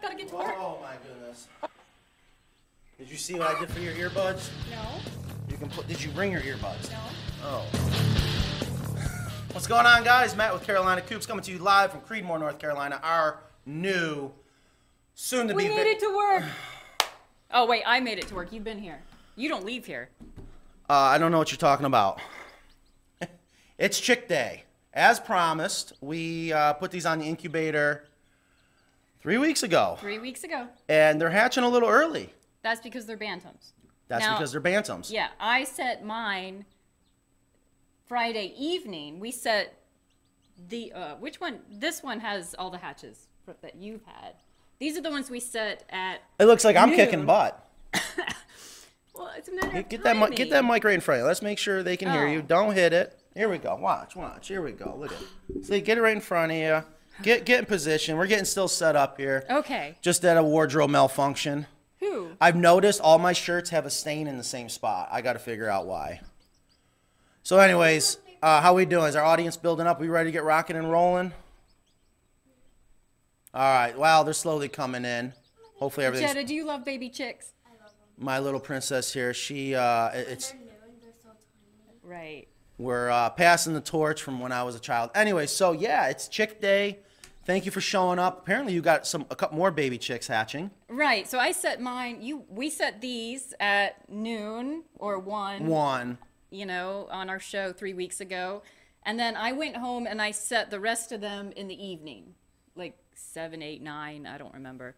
Gotta get to work. Oh my goodness. Did you see what I did for your earbuds? No, You can put. Did you bring your earbuds? no. Oh. What's going on, guys? Matt with Carolina Coops coming to you live from Creedmoor, North Carolina. Our new, soon to be. We made it to work. Oh wait, I made it to work. You've been here. You don't leave here. Uh, I don't know what you're talking about. it's Chick Day. As promised, we uh, put these on the incubator three weeks ago, Three weeks ago. and they're hatching a little early. That's because they're bantams. That's Now- because they're bantams. Yeah, I set mine Friday evening. We set the uh, which one? This one has all the hatches that you've had. These are the ones we set at. It looks like I'm kicking butt. Well, it's a matter Get, get that mic, get that mic right in front of you. Let's make sure they can hear Oh. you. Don't hit it. Here we go. Watch, watch. Here we go. Look at it. See, get it right in front of you. Get get in position. We're getting still set up here. Okay. Just at a wardrobe malfunction. Who? I've noticed all my shirts have a stain in the same spot. I got to figure out why. So, anyways, uh, how we doing? Is our audience building up? We ready to get rocking and rolling? All right. Wow, they're slowly coming in. Hopefully everything's. Jetta, do you love baby chicks? My little princess here. She. Uh, it's. Right. We're uh, passing the torch from when I was a child. Anyway, so yeah, it's Chick Day. Thank you for showing up. Apparently, you got some a couple more baby chicks hatching. Right. So I set mine. You. We set these at noon or one. One. you know, on our show three weeks ago. And then I went home and I set the rest of them in the evening, like seven, eight, nine, I don't remember.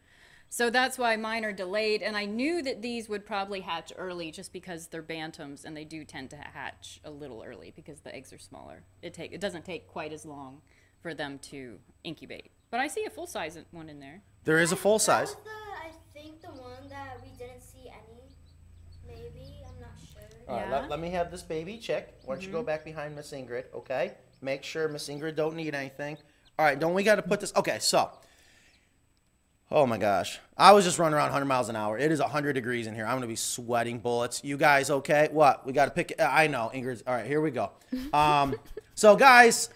So that's why mine are delayed. And I knew that these would probably hatch early just because they're bantams and they do tend to hatch a little early because the eggs are smaller. It take it doesn't take quite as long for them to incubate. But I see a full size one in there. There is a full size. That was the, I think the one that we didn't see any. Maybe I'm not sure. All right, Yeah. let, let me have this baby chick. Why don't you go back behind Miss Ingrid, okay? Make sure Miss Ingrid don't need anything. All right, don't we got to put this? Okay, so. Oh my gosh. I was just running around 100 miles an hour. It is 100 degrees in here. I'm going to be sweating bullets. You guys okay? What? We got to pick. I know, Ingrid's. All right, here we go. Um, so, guys,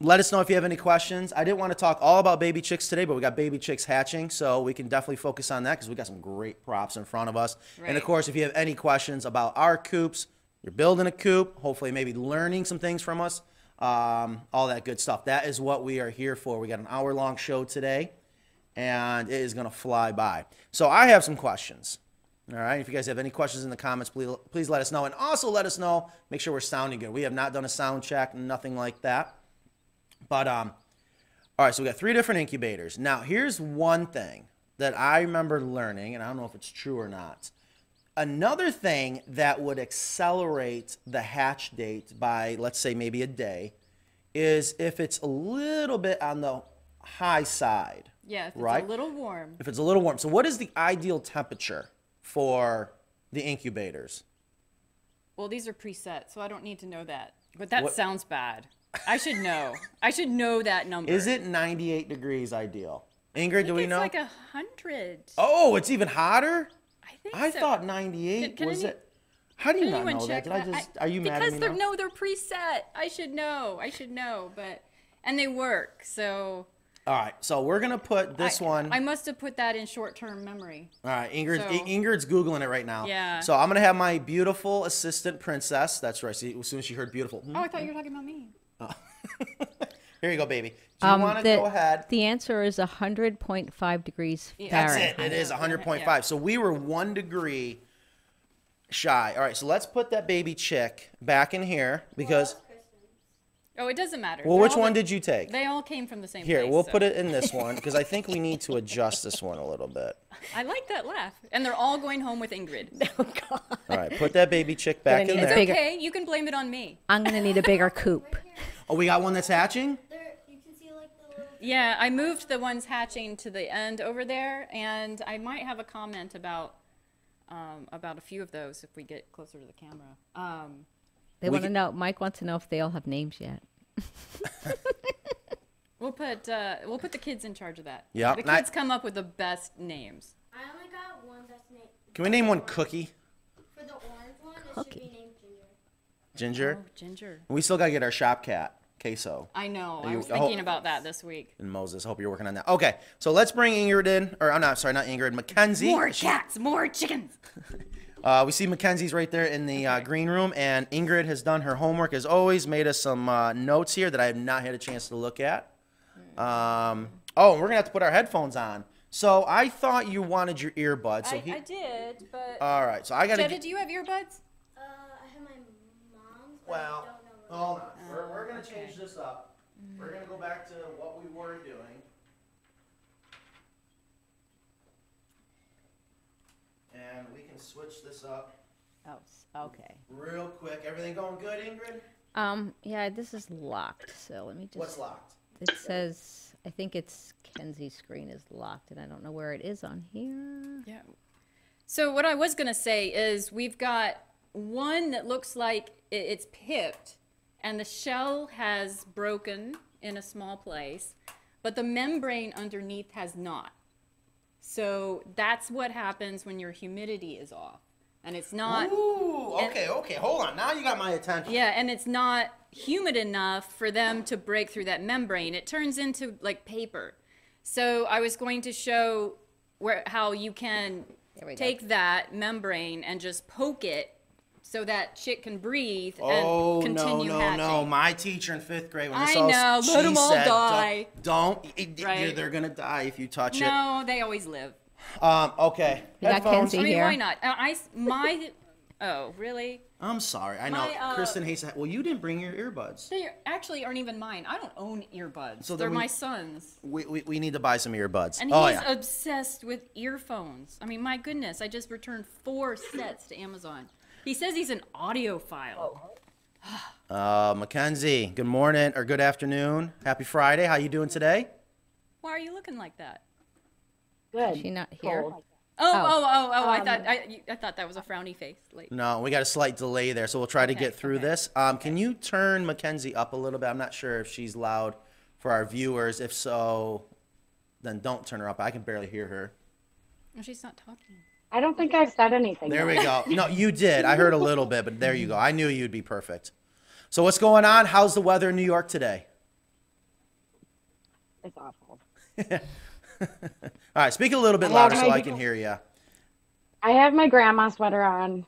let us know if you have any questions. I didn't want to talk all about baby chicks today, but we got baby chicks hatching, so we can definitely focus on that because we got some great props in front of us. And of course, if you have any questions about our coops, you're building a coop, hopefully maybe learning some things from us, um, all that good stuff. That is what we are here for. We got an hour long show today, and it is going to fly by. So I have some questions. All right. If you guys have any questions in the comments, please, please let us know. And also let us know, make sure we're sounding good. We have not done a sound check, nothing like that. But um, all right, so we got three different incubators. Now, here's one thing that I remember learning, and I don't know if it's true or not. Another thing that would accelerate the hatch date by, let's say, maybe a day, is if it's a little bit on the high side. Yeah, if it's Right. a little warm. If it's a little warm. So, what is the ideal temperature for the incubators? Well, these are preset, so I don't need to know that. But that What- sounds bad. I should know. I should know that number. Is it 98 degrees ideal? Ingrid, do we know? it's like a hundred. oh, it's even hotter? I think I so. thought 98 Can- was any- it. How do you not know that? Did I that? just? Are you mad because at me they're now? no, they're preset. I should know. I should know, but and they work. So All right, so we're gonna put this I, one. I must have put that in short-term memory. All right, Ingrid, So- Ingrid's googling it right now. Yeah. So I'm gonna have my beautiful assistant princess. That's right. See, as soon as she heard beautiful, hmm, Oh, I thought hmm. you were talking about me. here you go, baby. Do you Um, want to the, go ahead? The answer is 100.5 degrees Yeah. That's Fahrenheit. it. It is Yeah. 100.5. So we were one degree shy. All right, so let's put that baby chick back in here because. Oh, it doesn't matter. Well, They're which all one the- did you take? They all came from the same place. Here, place. we'll so- put it in this one because I think we need to adjust this one a little bit. I like that laugh. And they're all going home with Ingrid. Oh God. All right, put that baby chick back Gonna in need a there. bigger- okay, you can blame it on me. I'm going to need a bigger coop. Oh, we got one that's hatching. There, you can see like the little. Yeah, I moved the ones hatching to the end over there, and I might have a comment about um, about a few of those if we get closer to the camera. Um, They want to know, Mike wants to know if they all have names yet. we'll put uh, we'll put the kids in charge of that. Yeah, the and I- kids come up with the best names. I only got one that's named. Can we name one Cookie? For the orange one, it Cookie. should be named Ginger. Ginger. Oh, ginger. We still gotta get our shop cat. queso. I know. Are I was I thinking hope- about that this week. And Moses, hope you're working on that. Okay, so let's bring Ingrid in, or I'm not sorry, not Ingrid, Mackenzie. More cats, more chickens. Uh, we see Mackenzie's right there in the uh, green room, and Ingrid has done her homework as always, made us some uh, notes here that I have not had a chance to look at. Um, oh, we're gonna have to put our headphones on. So I thought you wanted your earbuds. So I, he, I did, but all right, so I gotta. Jetta, get- do you have earbuds? Uh, I have my mom's, but well, don't know. what- hold on. We're, we're gonna okay. change this up. We're gonna go back to what we were doing. And we can switch this up Oh, s- okay. real quick. Everything going good, Ingrid? Um, yeah, this is locked, so let me just. What's locked? It says, I think it's Kenzie's screen is locked, and I don't know where it is on here. Yeah. So what I was gonna say is we've got one that looks like i- it's pipped, and the shell has broken in a small place, but the membrane underneath has not. So that's what happens when your humidity is off, and it's not. Ooh, okay, okay. Hold on. Now you got my attention. Yeah, and it's not humid enough for them to break through that membrane. It turns into like paper. So I was going to show where how you can There we go. take that membrane and just poke it so that chick can breathe Oh and no continue no hatching. no! My teacher in fifth grade when this I all know, she let 'em all said, don't- die. Don't, it- Right. you're- they're gonna die if you touch it. No, they always live. Um, okay. You got Headphones. Kenzie I mean, here. why not? Uh, I s- my oh really? I'm sorry. I know. My, uh, Kristen hates that. Well, you didn't bring your earbuds. They actually aren't even mine. I don't own earbuds. So They're we- my son's. We, we, we need to buy some earbuds. And oh he's yeah. obsessed with earphones. I mean, my goodness, I just returned four sets to Amazon. He says he's an audiophile. Uh, Mackenzie. Good morning or good afternoon. Happy Friday. How you doing today? Why are you looking like that? Is she not here? Oh, oh, oh, oh! I Um, thought I, you- I thought that was a frowny face. Like, No, we got a slight delay there, so we'll try to Okay, get through okay. this. Um, Can you turn Mackenzie up a little bit? I'm not sure if she's loud for our viewers. If so, then don't turn her up. I can barely hear her. well, she's not talking. I don't think I've said anything. There we go. No, you did. I heard a little bit, but there you go. I knew you'd be perfect. So what's going on? How's the weather in New York today? It's awful. All right, speak a little bit louder so I can hear you. I have my grandma sweater on.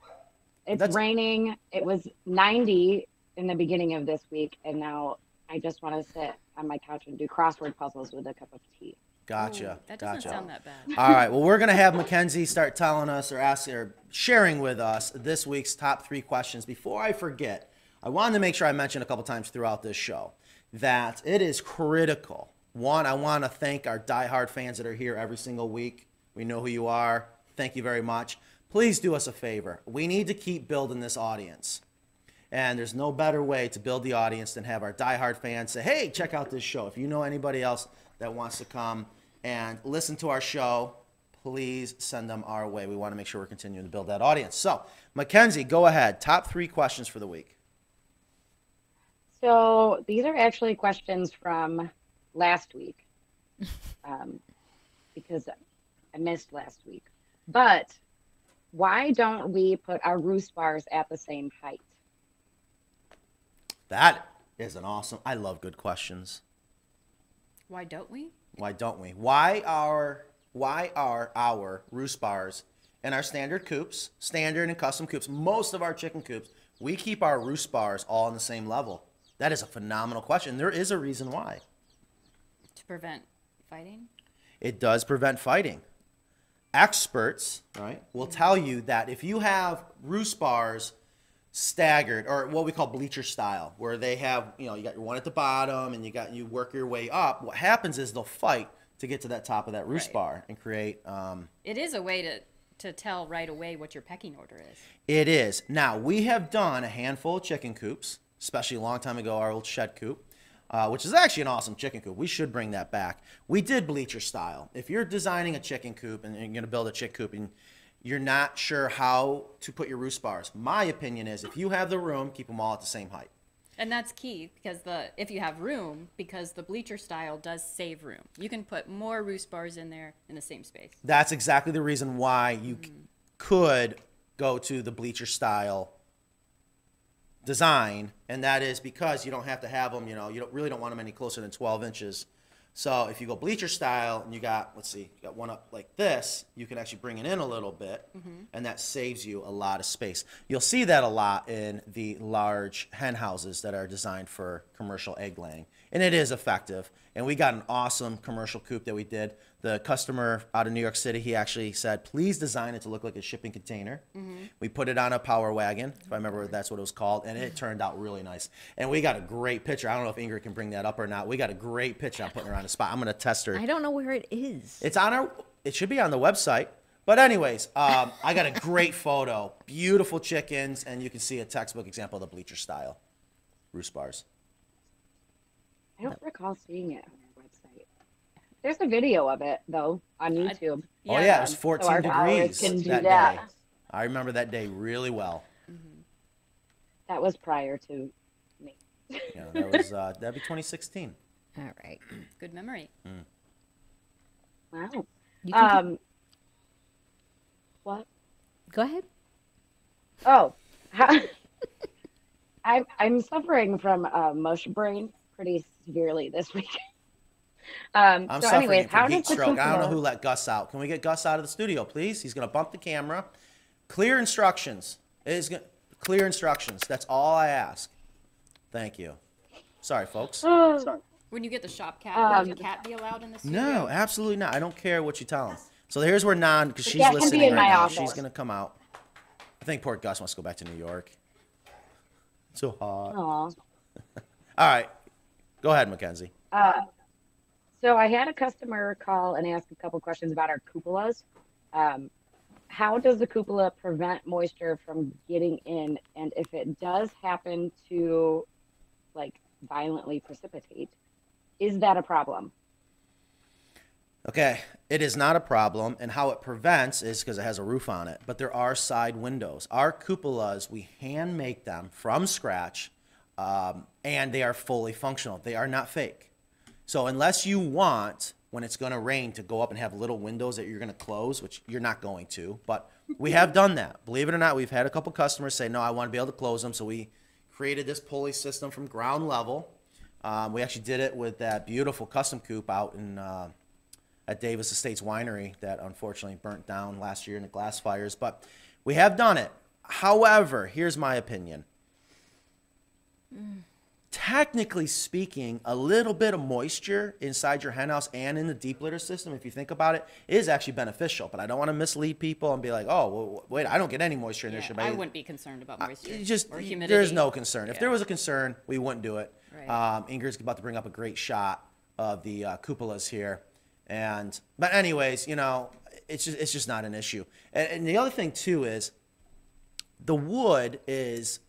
It's That's- raining. It was 90 in the beginning of this week, and now I just want to sit on my couch and do crossword puzzles with a cup of tea. Gotcha. Ooh, that doesn't gotcha. sound that bad. All right. Well, we're gonna have Mackenzie start telling us or asking or sharing with us this week's top three questions. Before I forget, I wanted to make sure I mentioned a couple times throughout this show that it is critical. One, I want to thank our diehard fans that are here every single week. We know who you are. Thank you very much. Please do us a favor. We need to keep building this audience. And there's no better way to build the audience than have our diehard fans say, hey, check out this show. If you know anybody else that wants to come and listen to our show, please send them our way. We want to make sure we're continuing to build that audience. So, Mackenzie, go ahead. Top three questions for the week. So these are actually questions from last week, um, because I missed last week. But why don't we put our roost bars at the same height? That is an awesome. I love good questions. Why don't we? Why don't we? Why are why are our roost bars and our standard coops, standard and custom coops, most of our chicken coops, we keep our roost bars all on the same level? That is a phenomenal question. There is a reason why. To prevent fighting? It does prevent fighting. Experts, right, will tell you that if you have roost bars staggered or what we call bleacher style, where they have, you know, you got your one at the bottom and you got you work your way up, what happens is they'll fight to get to that top of that roost Right. bar and create um, It is a way to to tell right away what your pecking order is. It is. Now, we have done a handful of chicken coops, especially a long time ago, our old shed coop, uh, which is actually an awesome chicken coop. We should bring that back. We did bleacher style. If you're designing a chicken coop and you're going to build a chick coop and you're not sure how to put your roost bars, my opinion is if you have the room, keep them all at the same height. And that's key because the if you have room, because the bleacher style does save room. You can put more roost bars in there in the same space. That's exactly the reason why you c- mm-hmm. could go to the bleacher style design, and that is because you don't have to have them, you know, you don't, really don't want them any closer than 12 inches. So if you go bleacher style and you got, let's see, you got one up like this, you can actually bring it in a little bit, mm-hmm. and that saves you a lot of space. You'll see that a lot in the large hen houses that are designed for commercial egg laying, and it is effective. And we got an awesome commercial coop that we did. The customer out of New York City, he actually said, please design it to look like a shipping container. We put it on a power wagon, if I remember that's what it was called, and it turned out really nice. And we got a great picture. I don't know if Ingrid can bring that up or not. We got a great picture. I'm putting her on the spot. I'm going to test her. I don't know where it is. It's on our. It should be on the website. But anyways, um, I got a great photo. Beautiful chickens, and you can see a textbook example of the bleacher style roost bars. I don't recall seeing it on our website. There's a video of it though on YouTube. oh yeah, it was So 14 our followers degrees can do that, that. day. I remember that day really well. That was prior to me. Yeah, that was uh, that'd be 2016. All right. Good memory. Wow. You can keep- Um. What? go ahead. Oh, I'm I'm suffering from uh, mush brain pretty severely this week. Um, I'm so, suffering anyways, from how heat does the stroke. I don't know who let Gus out. Can we get Gus out of the studio, please? He's gonna bump the camera. Clear instructions. It is go- clear instructions. That's all I ask. Thank you. Sorry, folks. Sorry. When you get the shop cat, Um, would the cat be allowed in the studio? No, absolutely not. I don't care what you tell him. So here's where Non, because she's cat can be listening right now. office. She's gonna come out. I think poor Gus wants to go back to New York. So hot. Aw. All right, go ahead, Mackenzie. Uh, so I had a customer call and ask a couple questions about our cupolas. Um, how does the cupola prevent moisture from getting in? And if it does happen to like violently precipitate, is that a problem? Okay, it is not a problem, and how it prevents is because it has a roof on it. But there are side windows. Our cupolas, we hand make them from scratch, um, and they are fully functional. They are not fake. So unless you want, when it's going to rain, to go up and have little windows that you're going to close, which you're not going to, but we have done that. Believe it or not, we've had a couple customers say, "No, I want to be able to close them." So we created this pulley system from ground level. Um, we actually did it with that beautiful custom coop out in. Uh, at Davis Estates Winery that unfortunately burnt down last year in the glass fires, but we have done it. However, here's my opinion. Technically speaking, a little bit of moisture inside your henhouse and in the deep litter system, if you think about it, is actually beneficial. But I don't want to mislead people and be like, "Oh, well, wait, I don't get any moisture in Yeah, this shit." I wouldn't be concerned about moisture You just or humidity. there's no concern. If there was a concern, we wouldn't do it. Right. Um, Ingrid's about to bring up a great shot of the uh, cupolas here, and but anyways, you know, it's just it's just not an issue. And, and the other thing too is the wood is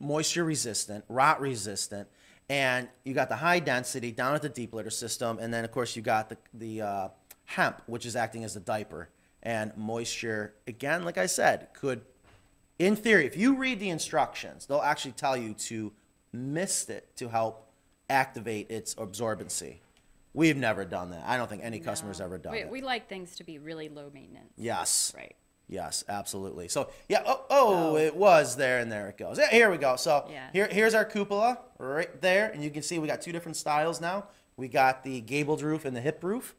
moisture resistant, rot resistant, and you got the high density down at the deep litter system, and then of course you got the the uh, hemp, which is acting as a diaper. And moisture, again, like I said, could, in theory, if you read the instructions, they'll actually tell you to mist it to help activate its absorbency. We've never done that. I don't think any customer's ever done We, it. we like things to be really low maintenance. yes. Right. Yes, absolutely. So yeah, oh, oh, oh, it was there, and there it goes. Yeah, here we go. So Yeah. here, here's our cupola right there, and you can see we got two different styles now. We got the gabled roof and the hip roof.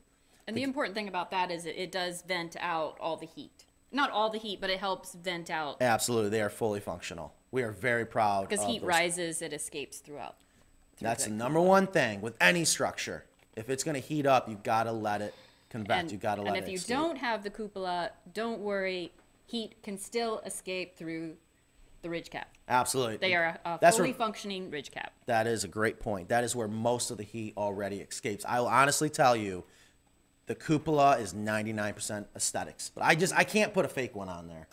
And the important thing about that is it, it does vent out all the heat. Not all the heat, but it helps vent out Absolutely, they are fully functional. We are very proud because heat those. rises, it escapes throughout. through That's the the number one thing with any structure. If it's going to heat up, you've got to let it convect. And, you got to let and it. if you escape. don't have the cupola, don't worry. Heat can still escape through the ridge cap. absolutely, They are a, a That's fully where- functioning ridge cap. That is a great point. That is where most of the heat already escapes. I will honestly tell you, the cupola is 99% aesthetics, but I just I can't put a fake one on there.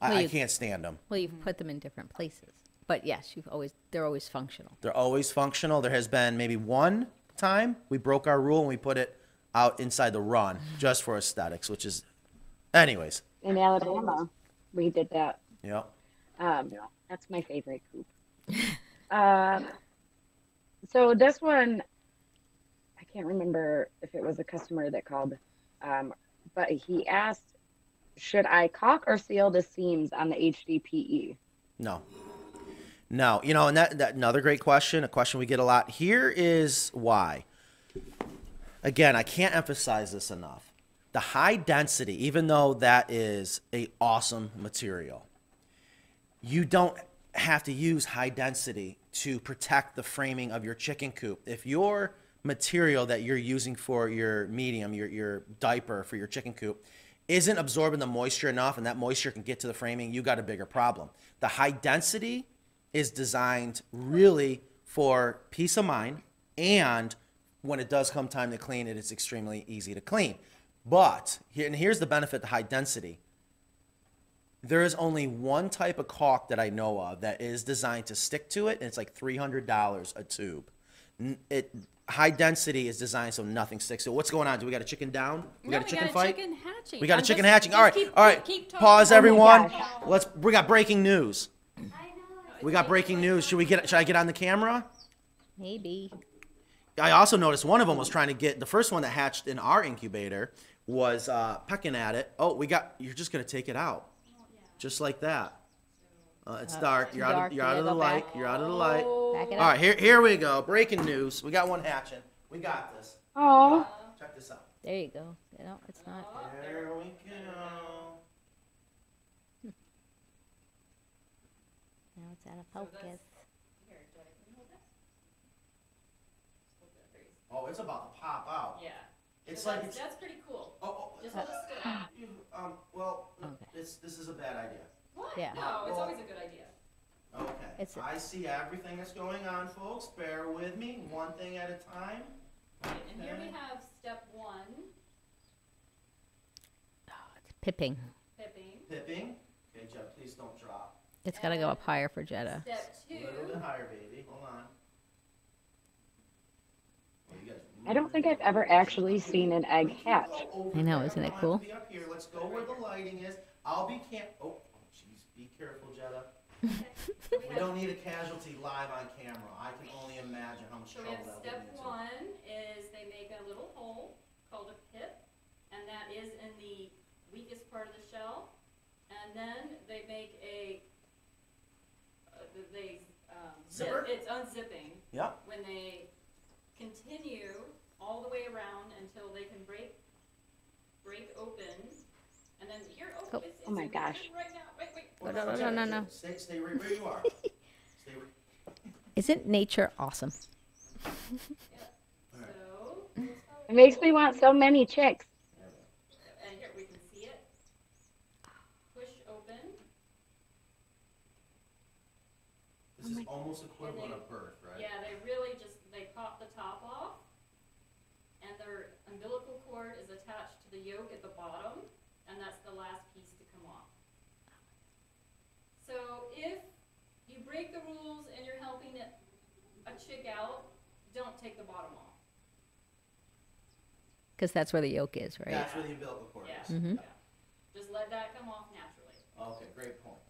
I, Well, I you- can't stand them. Well, you've put them in different places. But yes, you've always they're always functional. They're always functional. There has been maybe one time we broke our rule and we put it out inside the run just for aesthetics, which is, anyways, In Alabama, we did that. know. Um, that's my favorite coop. um, so this one, I can't remember if it was a customer that called, um, but he asked, should I caulk or seal the seams on the HDPE? No. No, you know, and that, that another great question, a question we get a lot. Here is why. Again, I can't emphasize this enough. The high density, even though that is a awesome material, you don't have to use high density to protect the framing of your chicken coop. If your material that you're using for your medium, your, your diaper for your chicken coop, isn't absorbing the moisture enough and that moisture can get to the framing, you got a bigger problem. The high density is designed really for peace of mind and when it does come time to clean it, it's extremely easy to clean. But here, and here's the benefit to high density there is only one type of caulk that I know of that is designed to stick to it, and it's like three hundred dollars a tube. N- It high density is designed so nothing sticks to it. What's going on? Do we got a chicken down? We No, got a chicken fight. chicken hatching. We got a I'm chicken just- hatching. just All right, keep- all right. keep talking. Pause, Oh everyone. gosh. Let's. We got breaking news. I know. We got breaking news. Should we get? Should I get on the camera? Maybe. I also noticed one of them was trying to get the first one that hatched in our incubator was uh, pecking at it. Oh, we got. You're just gonna take it out, just like that. Uh, it's dark. You're out. Of, you're out of the light. You're out of the light. Back it All up. right, here here we go. Breaking news. We got one hatching. We got this. Oh, Check this out. There you go. No, it's not. There we go. Now it's out of focus. Oh, it's about to pop out. Yeah. It's So like that's, it's. that's pretty cool. Oh, oh, Just hold it still. you, um. Well, Okay. this this is a bad idea. What? Yeah. No, it's Well- always a good idea. Okay. It's a- I see everything that's going on, folks. Bear with me, one thing at a time. And here we Okay. have step one, It's pipping. pipping. Pipping. Okay, Jeff, please don't drop. It's got to go up higher for Jetta. Step A little two, bit higher, baby. Hold on. Oh, you guys I don't think I've ever actually seen an egg hatch. I know, isn't it cool? have to Be up here. Let's go where the lighting is. I'll be can. Oh, jeez. Be careful, Jetta. We don't need a casualty live on camera. I can only imagine how much so we trouble have that would be. step one is they make a little hole called a pip, and that is in the weakest part of the shell. And then they make a, uh, they, um, zip, Zipper? it's unzipping. Yep. when they continue all the way around until they can break break open and then here oh, Oh. it's, it's Oh my gosh. motion right now wait wait Well, no, no, Jetta, no, no. Stay, stay right where you are. stay right. Isn't nature awesome? so It makes me want so many chicks. and here we can see it push open This is oh almost equivalent of birth, right? yeah they really just they pop the top off and their umbilical cord is attached to the yolk at the bottom and that's the last piece to come off so if you break the rules and you're helping it, a chick out don't take the bottom off Because that's where the yolk is, right? That's where the umbilical cord yeah, is. Mhm. yeah. just let that come off naturally Okay, great point.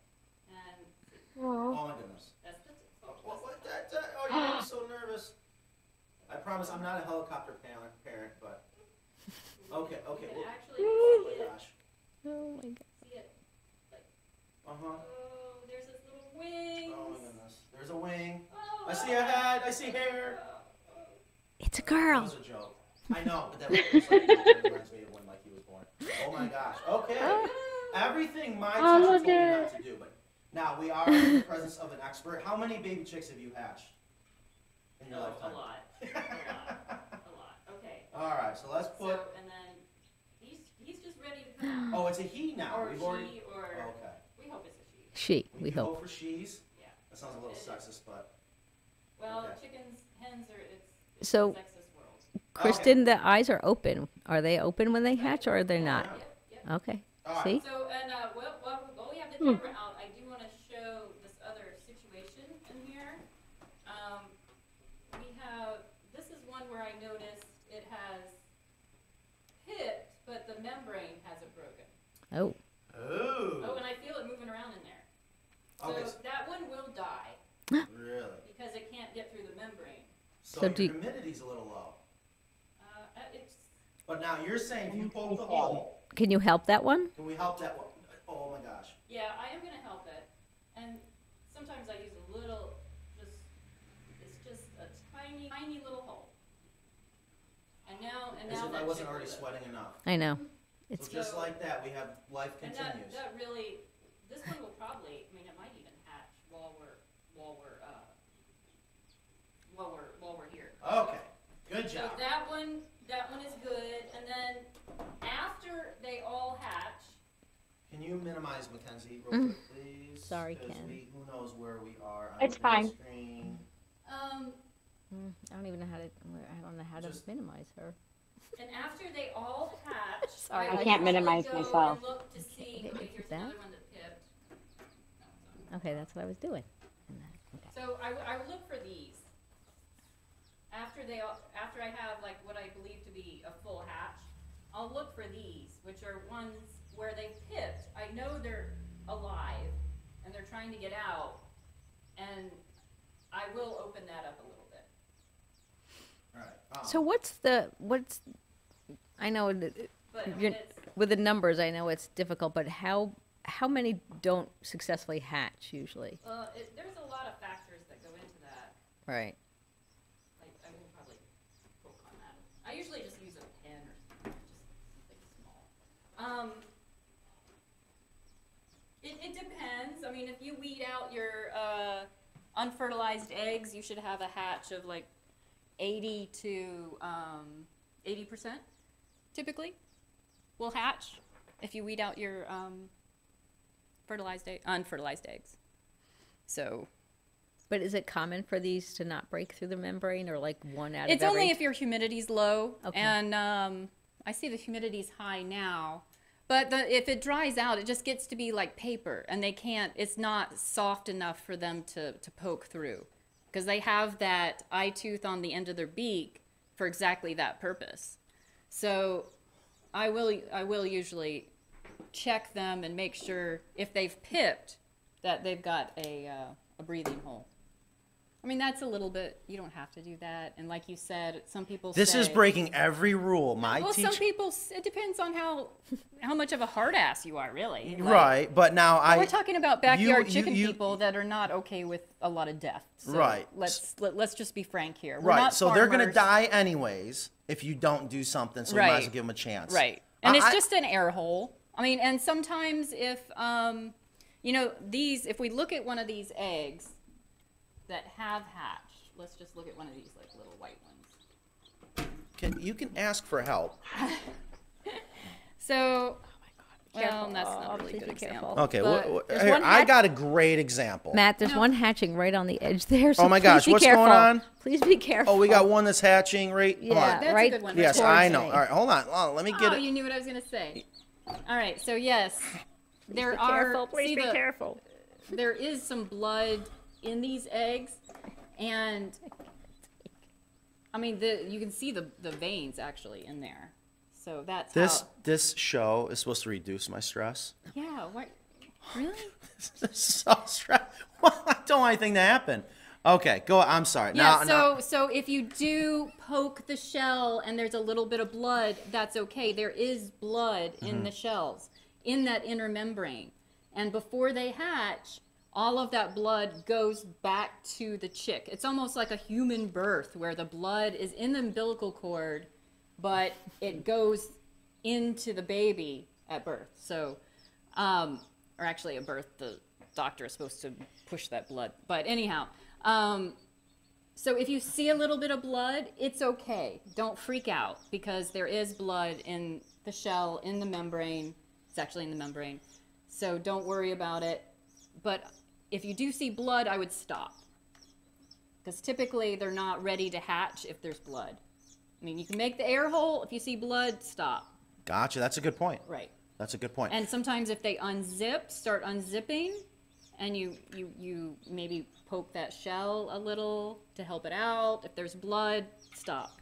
and Oh, Oh my goodness. that's the What, what, what, that, that, oh, you got me so nervous. I promise I'm not a helicopter parent, parent, but okay, okay. well- actually oh my gosh. Oh my god. see it Uh huh. oh there's this little wings Oh my goodness. There's a wing. Oh, I see a head. I see hair. It's a girl. That was a joke. I know, but that was like, reminds me of when Mikey was born. Oh my gosh. Okay. Everything my Oh, teacher look told me not to do, but now we are in the presence of an expert. How many baby chicks have you hatched in your Oh, lifetime? a lot a lot a lot okay All right, so let's so put. and then he's he's just ready to come Oh, it's a he now. or We've she already. or Okay. we hope it's a she She, we do hope. go for she's. Yeah. That sounds a little sexist, but well Okay. chickens hens are it's, it's So- a sexist world Kristen, the eyes are open. Are they open when they hatch or are they not? Yep, yep. Okay. All right. See? So, and, uh, well, well, while we have the Hmm. camera Oh. Oh. Oh, and I feel it moving around in there. So okay. that one will die. really? Because it can't get through the membrane. So, so your humidity's a little low. Uh, uh, it's... But now you're saying you poke the hole. Can you help that one? Can we help that one? Oh my gosh. Yeah, I am gonna help it. And sometimes I use a little, just it's just a tiny, tiny little hole. And now, and As now. If I wasn't already sweating enough. I know. Mm-hmm. So It's just like that, we have life And continues. that, that really, this one will probably, I mean, it might even hatch while we're, while we're, uh, while we're, while we're here. Okay, good So job. that one, that one is good, and then after they all hatch, Can you minimize Mackenzie real quick, please? Mm. Sorry, 'Cause Ken. we- Who knows where we are on It's the fine. screen. um, Mm, I don't even know how to. I don't know how to Just- minimize her. And after they all hatch. Sorry, I would can't minimize go and myself. Look to see, Okay, okay, here's that? another one that pipped. No. Okay, that's what I was doing. Okay. So I, w- I would look for these. After they, all- after I have like what I believe to be a full hatch, I'll look for these, which are ones where they pipped. I know they're alive and they're trying to get out, and I will open that up a little bit. All right. um, So what's the what's? I know that But You're- with the numbers, I know it's difficult, but how how many don't successfully hatch usually? uh, it, there's a lot of factors that go into that. Right. Like, I will probably poke on that. I usually just use a pen or something, just something small. Um, it, it depends. I mean, if you weed out your, uh, unfertilized eggs, you should have a hatch of like eighty to, um, eighty percent typically will hatch if you weed out your, um, fertilized egg, unfertilized eggs. So, But is it common for these to not break through the membrane, or like one out It's of every? only if your humidity's low, Okay. and um, I see the humidity's high now. But the, if it dries out, it just gets to be like paper, and they can't. It's not soft enough for them to to poke through, because they have that eye tooth on the end of their beak for exactly that purpose. So, I will I will usually check them and make sure if they've pipped that they've got a uh, a breathing hole. I mean, that's a little bit. You don't have to do that. And like you said, some people. This is breaking every rule. My Well, teacher. some people. It depends on how how much of a hard ass you are, really. Like, right, but now I. We're talking about backyard you- chicken you- people that are not okay with a lot of death. So Right. Let's let, let's just be frank here. We're Right, so they're gonna die anyways if you don't do something. So you might as well give them a chance. Right. And I- it's just an air hole. I mean, and sometimes if, um, you know, these, if we look at one of these eggs that have hatched, let's just look at one of these like little white ones. Can you can ask for help? So, oh well, Careful. that's Oh, not a really please good be careful. example. Okay, but- wh- wh- there's here, one I got a great example. Matt, there's No. one hatching right on the edge there. So Oh my gosh, be what's going on? Please be careful. Oh, we got one that's hatching right. On. Yeah, That's a good one. Yes, I know. me. All right, hold on. hold on, Let me get oh, it. you knew what I was gonna say. All right, so yes, there Be are. careful. Please see be the- careful. There is some blood in these eggs, and I mean, the you can see the the veins actually in there. So that's This how. this show is supposed to reduce my stress. Yeah. What? Really? This is so stress. Well, I don't want anything to happen. Okay, go. I'm sorry. Yeah. Now, so now, so if you do poke the shell and there's a little bit of blood, that's okay. There is blood Mm-hmm. in the shells in that inner membrane, and before they hatch. All of that blood goes back to the chick. It's almost like a human birth where the blood is in the umbilical cord, but it goes into the baby at birth. So, um, or actually at birth, the doctor is supposed to push that blood. But anyhow, um, so if you see a little bit of blood, it's okay. Don't freak out because there is blood in the shell, in the membrane. It's actually in the membrane. So don't worry about it. But if you do see blood, I would stop. Because typically they're not ready to hatch if there's blood. I mean, you can make the air hole. If you see blood, stop. gotcha. That's a good point. Right. That's a good point. And sometimes if they unzip, start unzipping, and you you you maybe poke that shell a little to help it out. If there's blood, stop.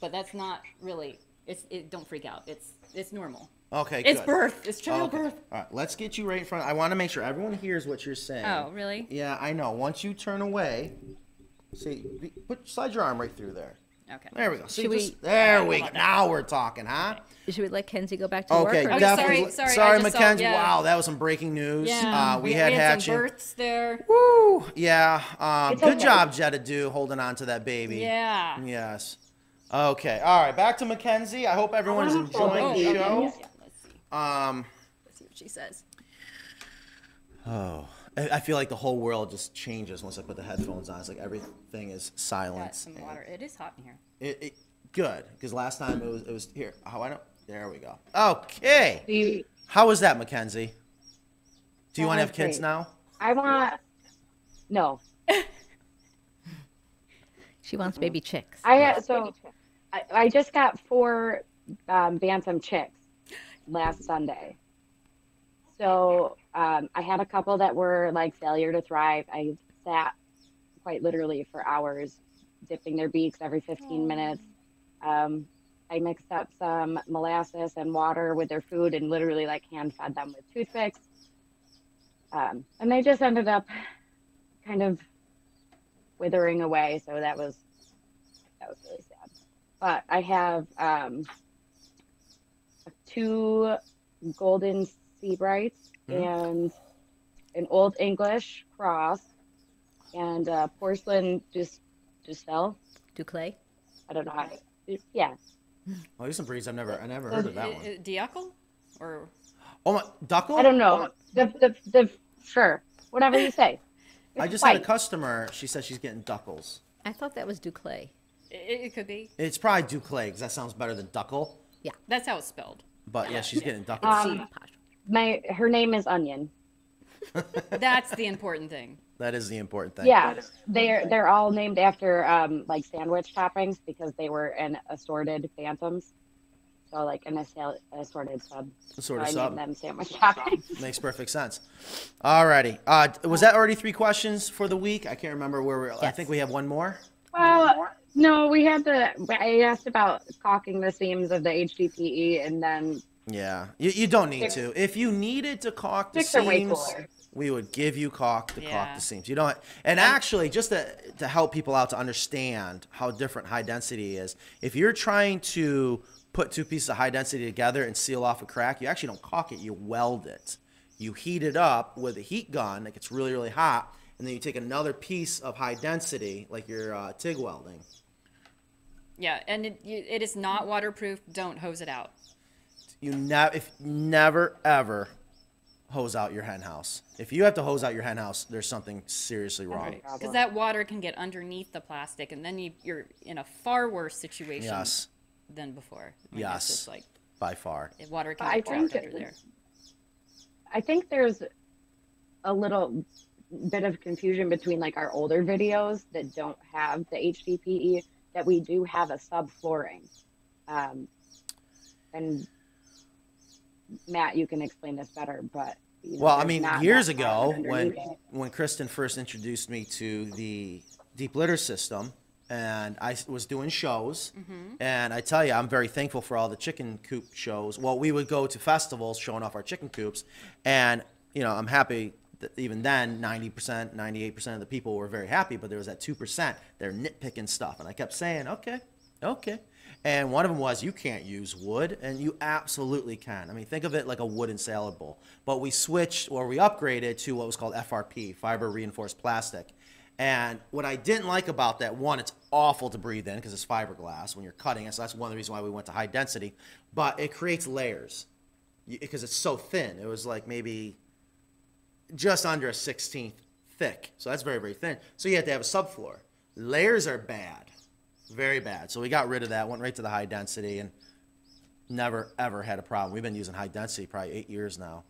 But that's not really. It's it. Don't freak out. It's it's normal. Okay, It's good. birth. It's Okay. childbirth. All right, let's get you right in front. I want to make sure everyone hears what you're saying. Oh, really? Yeah, I know. Once you turn away, see, be- put slide your arm right through there. Okay. There we go. See, Should we- just- there we go. Now we're talking, huh? Should we let Kenzie go back to Okay, work? or- Oh, definitely. sorry, sorry, I just saw- Mackenzie. yeah. Wow, that was some breaking news. Yeah. Uh, we, had, some hatching. births there. Woo! Yeah. Um, It's good okay. job, Jetta Do, holding on to that baby. Yeah. Yes. Okay, all right, back to Mackenzie. I hope everyone's enjoying Oh, the okay. show. Yeah, let's see. Um, Let's see what she says. oh, I I feel like the whole world just changes once I put the headphones on. It's like everything is Got silent. some water. It is hot in here. It, it, good, because last time it was it was here. How I don't. There we go. Okay. You, How was that, Mackenzie? Do you That want to was have kids great. now? I want, no, She wants baby chicks. I had, so I, I just got four um, bantam chicks last Sunday. So um, I had a couple that were like failure to thrive. I sat quite literally for hours dipping their beaks every 15 minutes. Um, I mixed up some molasses and water with their food and literally like hand fed them with toothpicks. Um, and they just ended up kind of withering away. So that was that was really sad. But I have um, two golden Sebrights Mhm. and an old English cross and a porcelain just just fell. d'Uccle? I don't know how. To, yeah, Oh, these some breeds I've never I never heard of that Uh, one. uh, Diacle? Or Oh my, duckle. I don't know. The the the sure, whatever you say. I It's just had a customer. She said she's getting duckles. I thought that was d'Uccle. it, it could be. It's probably d'Uccle because that sounds better than duckle. Yeah. That's how it's spelled. But yeah, she's getting duckles. Um, my her name is Onion. That's the important thing. that is the important thing. Yeah, they're they're all named after um like sandwich toppings because they were an assorted bantams. So like an assal- assorted sub. Sort of so I sub. named them sandwich toppings. Makes perfect sense. Alrighty. Uh, was that already three questions for the week? I can't remember where we're. I think we have one more. Well, no, we had the. I asked about caulking the seams of the HDPE, and then Yeah, you, you don't need Sticks- to. If you needed to caulk the sticks are way seams, cooler. we would give you caulk to caulk Yeah. the seams. You don't. And actually, just to to help people out to understand how different high density is, if you're trying to put two pieces of high density together and seal off a crack, you actually don't caulk it. You weld it. You heat it up with a heat gun that gets really really hot, and then you take another piece of high density, like your uh, TIG welding. Yeah, and it, it is not waterproof. Don't hose it out. You never, if never ever hose out your hen house. If you have to hose out your hen house, there's something seriously wrong. Because that water can get underneath the plastic, and then you, you're in a far worse situation Yes, than before. I mean, Yes. It's just like by far. if water can I get trapped think under there. I think there's a little bit of confusion between like our older videos that don't have the HDPE that we do have a subflooring. Um, and Matt, you can explain this better, but you know, Well, I mean, years ago, when it. when Kristen first introduced me to the deep litter system, and I was doing shows, and I tell you, I'm very thankful for all the chicken coop shows. Well, we would go to festivals showing off our chicken coops, and you know, I'm happy even then, 90%, 98% of the people were very happy, but there was that 2% they're nitpicking stuff, and I kept saying, okay, okay. And one of them was, you can't use wood, and you absolutely can. I mean, think of it like a wooden salad bowl. But we switched, or we upgraded to what was called FRP, fiber reinforced plastic. And what I didn't like about that, one, it's awful to breathe in because it's fiberglass when you're cutting it. So that's one of the reasons why we went to high density. But it creates layers because it's so thin. It was like maybe just under a 16th thick. So that's very, very thin. So you have to have a subfloor. Layers are bad, very bad. So we got rid of that, went right to the high density, and never, ever had a problem. We've been using high density probably eight years now.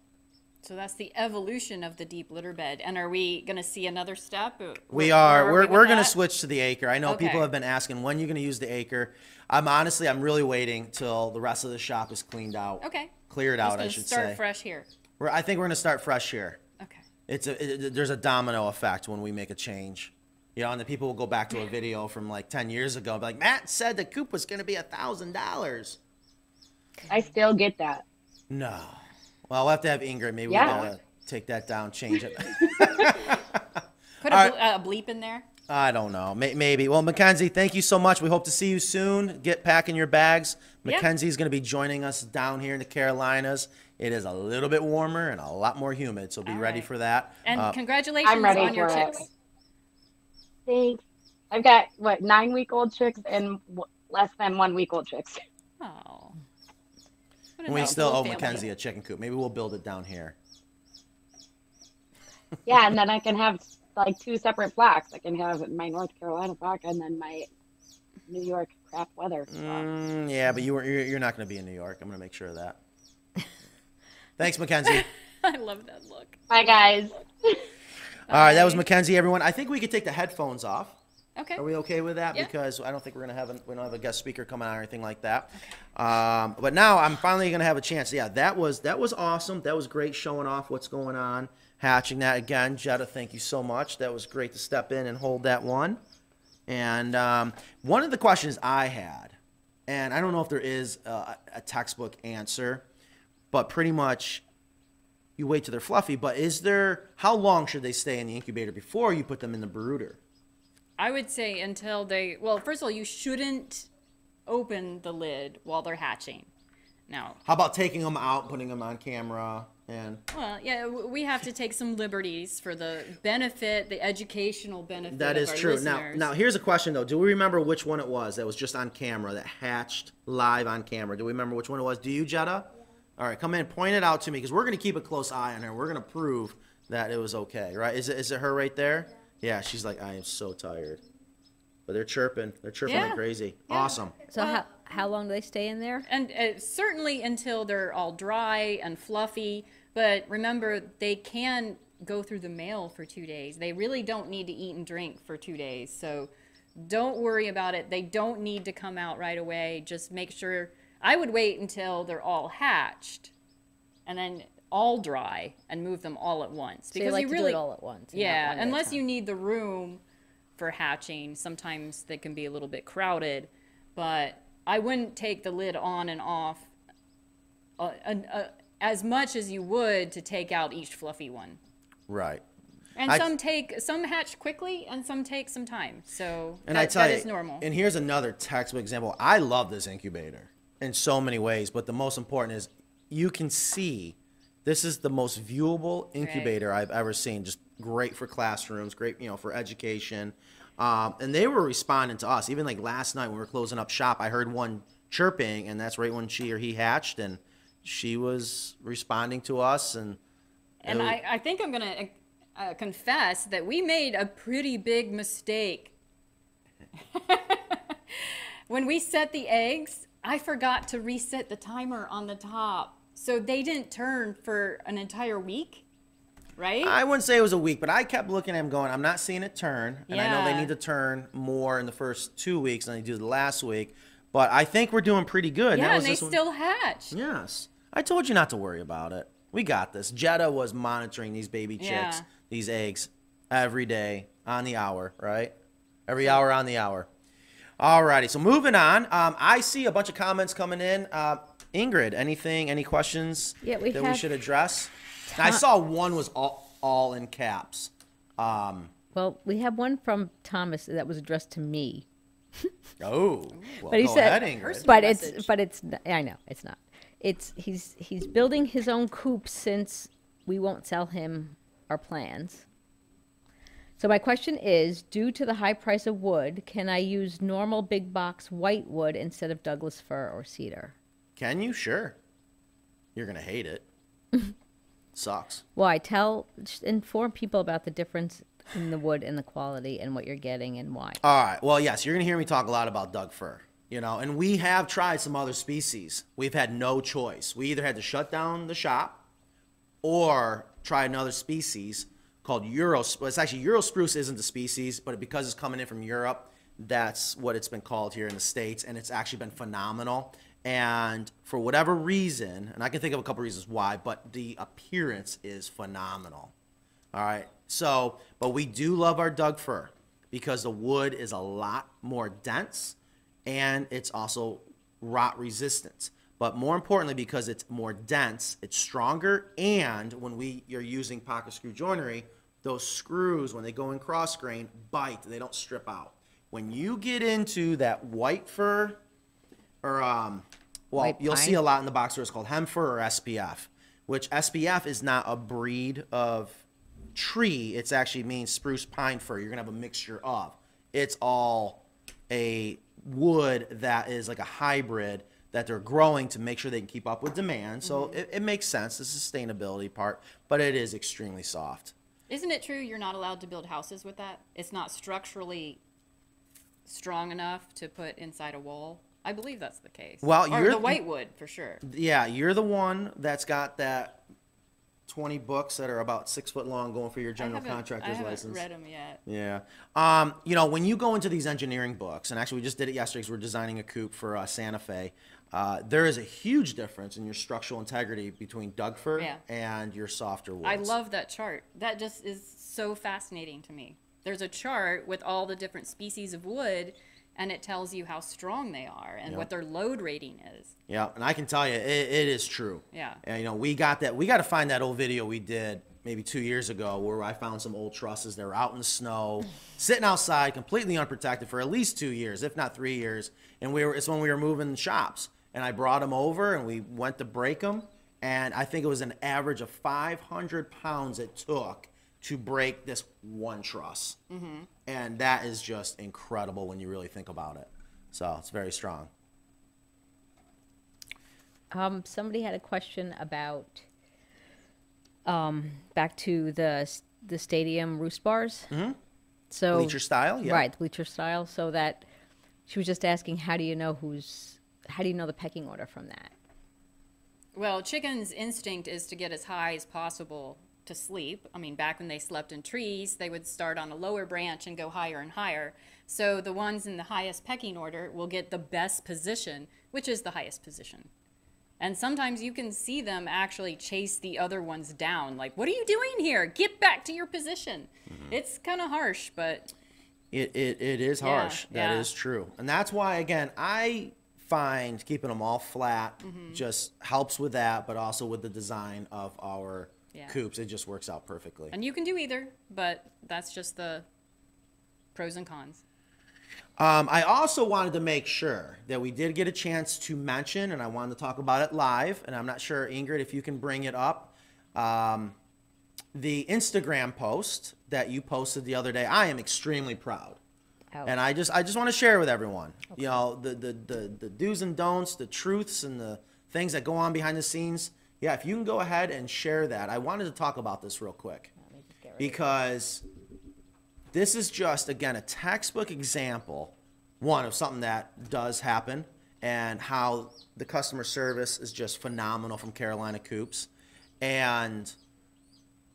So that's the evolution of the deep litter bed. And are we going to see another step? We where- are. We're, we we're going to switch to the acre. I know people have been asking when you're going to use the acre. I'm honestly, I'm really waiting till the rest of the shop is cleaned out. Okay. Cleared Just out, I should start say. fresh here. We're, I think we're going to start fresh here. Okay. It's a, it, there's a domino effect when we make a change. You know, and the people will go back to a video from like 10 years ago be like, Matt said the coop was going to be a $1,000. I still get that. No. Well, we'll have to have Ingrid. Maybe Yeah. we got to take that down, change it. Put a, All ble- a bleep in there. I don't know. Maybe. Well, Mackenzie, thank you so much. We hope to see you soon. Get packing your bags. Yeah. Mackenzie's going to be joining us down here in the Carolinas. It is a little bit warmer and a lot more humid, so be All ready right. for that. And Uh, congratulations I'm ready on your for it. chicks. Thanks. I've got what nine week old chicks and w- less than one week old chicks. Oh. What a We nice still little owe family. Mackenzie a chicken coop. Maybe we'll build it down here. Yeah, and then I can have like two separate flocks. I can have my North Carolina flock and then my New York crap weather flock. Mm, yeah, but you were, you're, you're not going to be in New York. I'm going to make sure of that. Thanks, Mackenzie. I love that look. Bye, guys. All right, that was Mackenzie, everyone. I think we could take the headphones off. Okay. Are we okay with that? Yeah. Because I don't think we're gonna have a, we don't have a guest speaker coming on or anything like that. Um, but now I'm finally gonna have a chance. Yeah, that was that was awesome. That was great showing off what's going on, hatching that again. Jetta, thank you so much. That was great to step in and hold that one. And um, one of the questions I had, and I don't know if there is a, a textbook answer, but pretty much you wait till they're fluffy. But is there how long should they stay in the incubator before you put them in the brooder? I would say until they, well, first of all, you shouldn't open the lid while they're hatching. Now, How about taking them out, putting them on camera, and well, yeah, we have to take some liberties for the benefit, the educational benefit. That is of is our true. Now, listeners. now here's a question though: Do we remember which one it was that was just on camera that hatched live on camera? Do we remember which one it was? Do you, Jetta? All right, come in, point it out to me because we're gonna keep a close eye on her. We're gonna prove that it was okay, right? Is it is it her right there? Yeah, she's like, I am so tired, but they're chirping. They're chirping like crazy. Yeah. Awesome. So how, how long do they stay in there? and uh, certainly until they're all dry and fluffy. But remember, they can go through the mail for two days. They really don't need to eat and drink for two days. So don't worry about it. They don't need to come out right away. Just make sure. I would wait until they're all hatched, and then all dry, and move them all at once. So you like you to really, do it all at once. yeah, one at a unless you need the room for hatching, sometimes they can be a little bit crowded. But I wouldn't take the lid on and off uh, uh, uh, as much as you would to take out each fluffy one. Right. And I- some take some hatch quickly, and some take some time. So And that, I tell that you, is normal. and here's another textbook example. I love this incubator in so many ways, but the most important is you can see this is the most viewable incubator I've ever seen. Just great for classrooms, great you know for education. Um, and they were responding to us. Even like last night when we were closing up shop, I heard one chirping, and that's right when she or he hatched, and she was responding to us. And And was- I, I think I'm going to uh, confess that we made a pretty big mistake. when we set the eggs, I forgot to reset the timer on the top. So they didn't turn for an entire week, right? I wouldn't say it was a week, but I kept looking at him going, I'm not seeing it turn. And I know they Yeah. need to turn more in the first two weeks than they do the last week. But I think we're doing pretty good. yeah, that was and they this one- still hatched. Yes. I told you not to worry about it. We got this. Jetta was monitoring these baby chicks, Yeah. these eggs, every day on the hour, right? Every hour on the hour. Alrighty, so moving on. Um, I see a bunch of comments coming in. Uh, Ingrid, anything, any questions Yeah, we that we have should address? I saw one was all, all in caps. Um, Well, we have one from Thomas that was addressed to me. oh, well, But he go said, ahead, Ingrid. Personal but it's, message. but it's, n- I know it's not. It's he's he's building his own coop since we won't sell him our plans. So my question is, due to the high price of wood, can I use normal big box white wood instead of Douglas fir or cedar? Can you? Sure. You're gonna hate it. Sucks. Why? Tell, just inform people about the difference in the wood and the quality and what you're getting and why. All right. Well, yes, you're gonna hear me talk a lot about Doug fir. You know, and we have tried some other species. We've had no choice. We either had to shut down the shop or try another species called Euro. Well, it's actually Euro spruce isn't the species, but because it's coming in from Europe, that's what it's been called here in the states, and it's actually been phenomenal. And for whatever reason, and I can think of a couple reasons why, but the appearance is phenomenal. All right. So, but we do love our Doug fir because the wood is a lot more dense and it's also rot resistant. But more importantly, because it's more dense, it's stronger. And when we you're using pocket screw joinery, those screws when they go in cross grain bite; they don't strip out. When you get into that white fir, or um, well, White you'll pine? see a lot in the box where it's called Hem-fir or SPF, which SPF is not a breed of tree. It's actually means spruce pine fir. You're gonna have a mixture of. It's all a wood that is like a hybrid that they're growing to make sure they can keep up with demand. So Mm-hmm. it, it makes sense, the sustainability part, but it is extremely soft. Isn't it true you're not allowed to build houses with that? It's not structurally strong enough to put inside a wall. I believe that's the case. Well, or you're- the white wood for sure. Yeah, you're the one that's got that 20 books that are about six foot long going for your general haven't- contractor's I haven't license. read them yet. Yeah. Um, you know, when you go into these engineering books, and actually we just did it yesterday because we're designing a coop for uh, Santa Fe, uh, there is a huge difference in your structural integrity between Doug fir Yeah. and your softer woods. I love that chart. That just is so fascinating to me. There's a chart with all the different species of wood, and it tells you how strong they are and what their load rating is. Yeah, and I can tell you, it, it is true. Yeah. And, you know, we got that. We got to find that old video we did maybe two years ago where I found some old trusses. They were out in the snow, sitting outside, completely unprotected for at least two years, if not three years. And we were. It's when we were moving shops, and I brought them over, and we went to break them. And I think it was an average of 500 pounds it took to break this one truss. Mm-hmm. And that is just incredible when you really think about it. So it's very strong. Um, somebody had a question about, um, back to the, the stadium roost bars. Mm-hmm. So. Bleacher style, yeah. Right, bleacher style, so that, she was just asking, how do you know who's, how do you know the pecking order from that? Well, chickens' instinct is to get as high as possible to sleep. I mean, back when they slept in trees, they would start on a lower branch and go higher and higher. So the ones in the highest pecking order will get the best position, which is the highest position. And sometimes you can see them actually chase the other ones down. Like, what are you doing here? Get back to your position. Mm-hmm. It's kind of harsh, but It, it, it is Yeah, harsh. That is yeah. true. And that's why, again, I find keeping them all flat Mm-hmm. just helps with that, but also with the design of our Yeah. coops. It just works out perfectly. and you can do either, but that's just the pros and cons. Um, I also wanted to make sure that we did get a chance to mention, and I wanted to talk about it live, and I'm not sure, Ingrid, if you can bring it up. Um, the Instagram post that you posted the other day, I am extremely proud. And I just I just want to share with everyone, you know, the, the the the do's and don'ts, the truths and the things that go on behind the scenes. Yeah, if you can go ahead and share that. I wanted to talk about this real quick because this is just again a textbook example one of something that does happen and how the customer service is just phenomenal from Carolina Coops and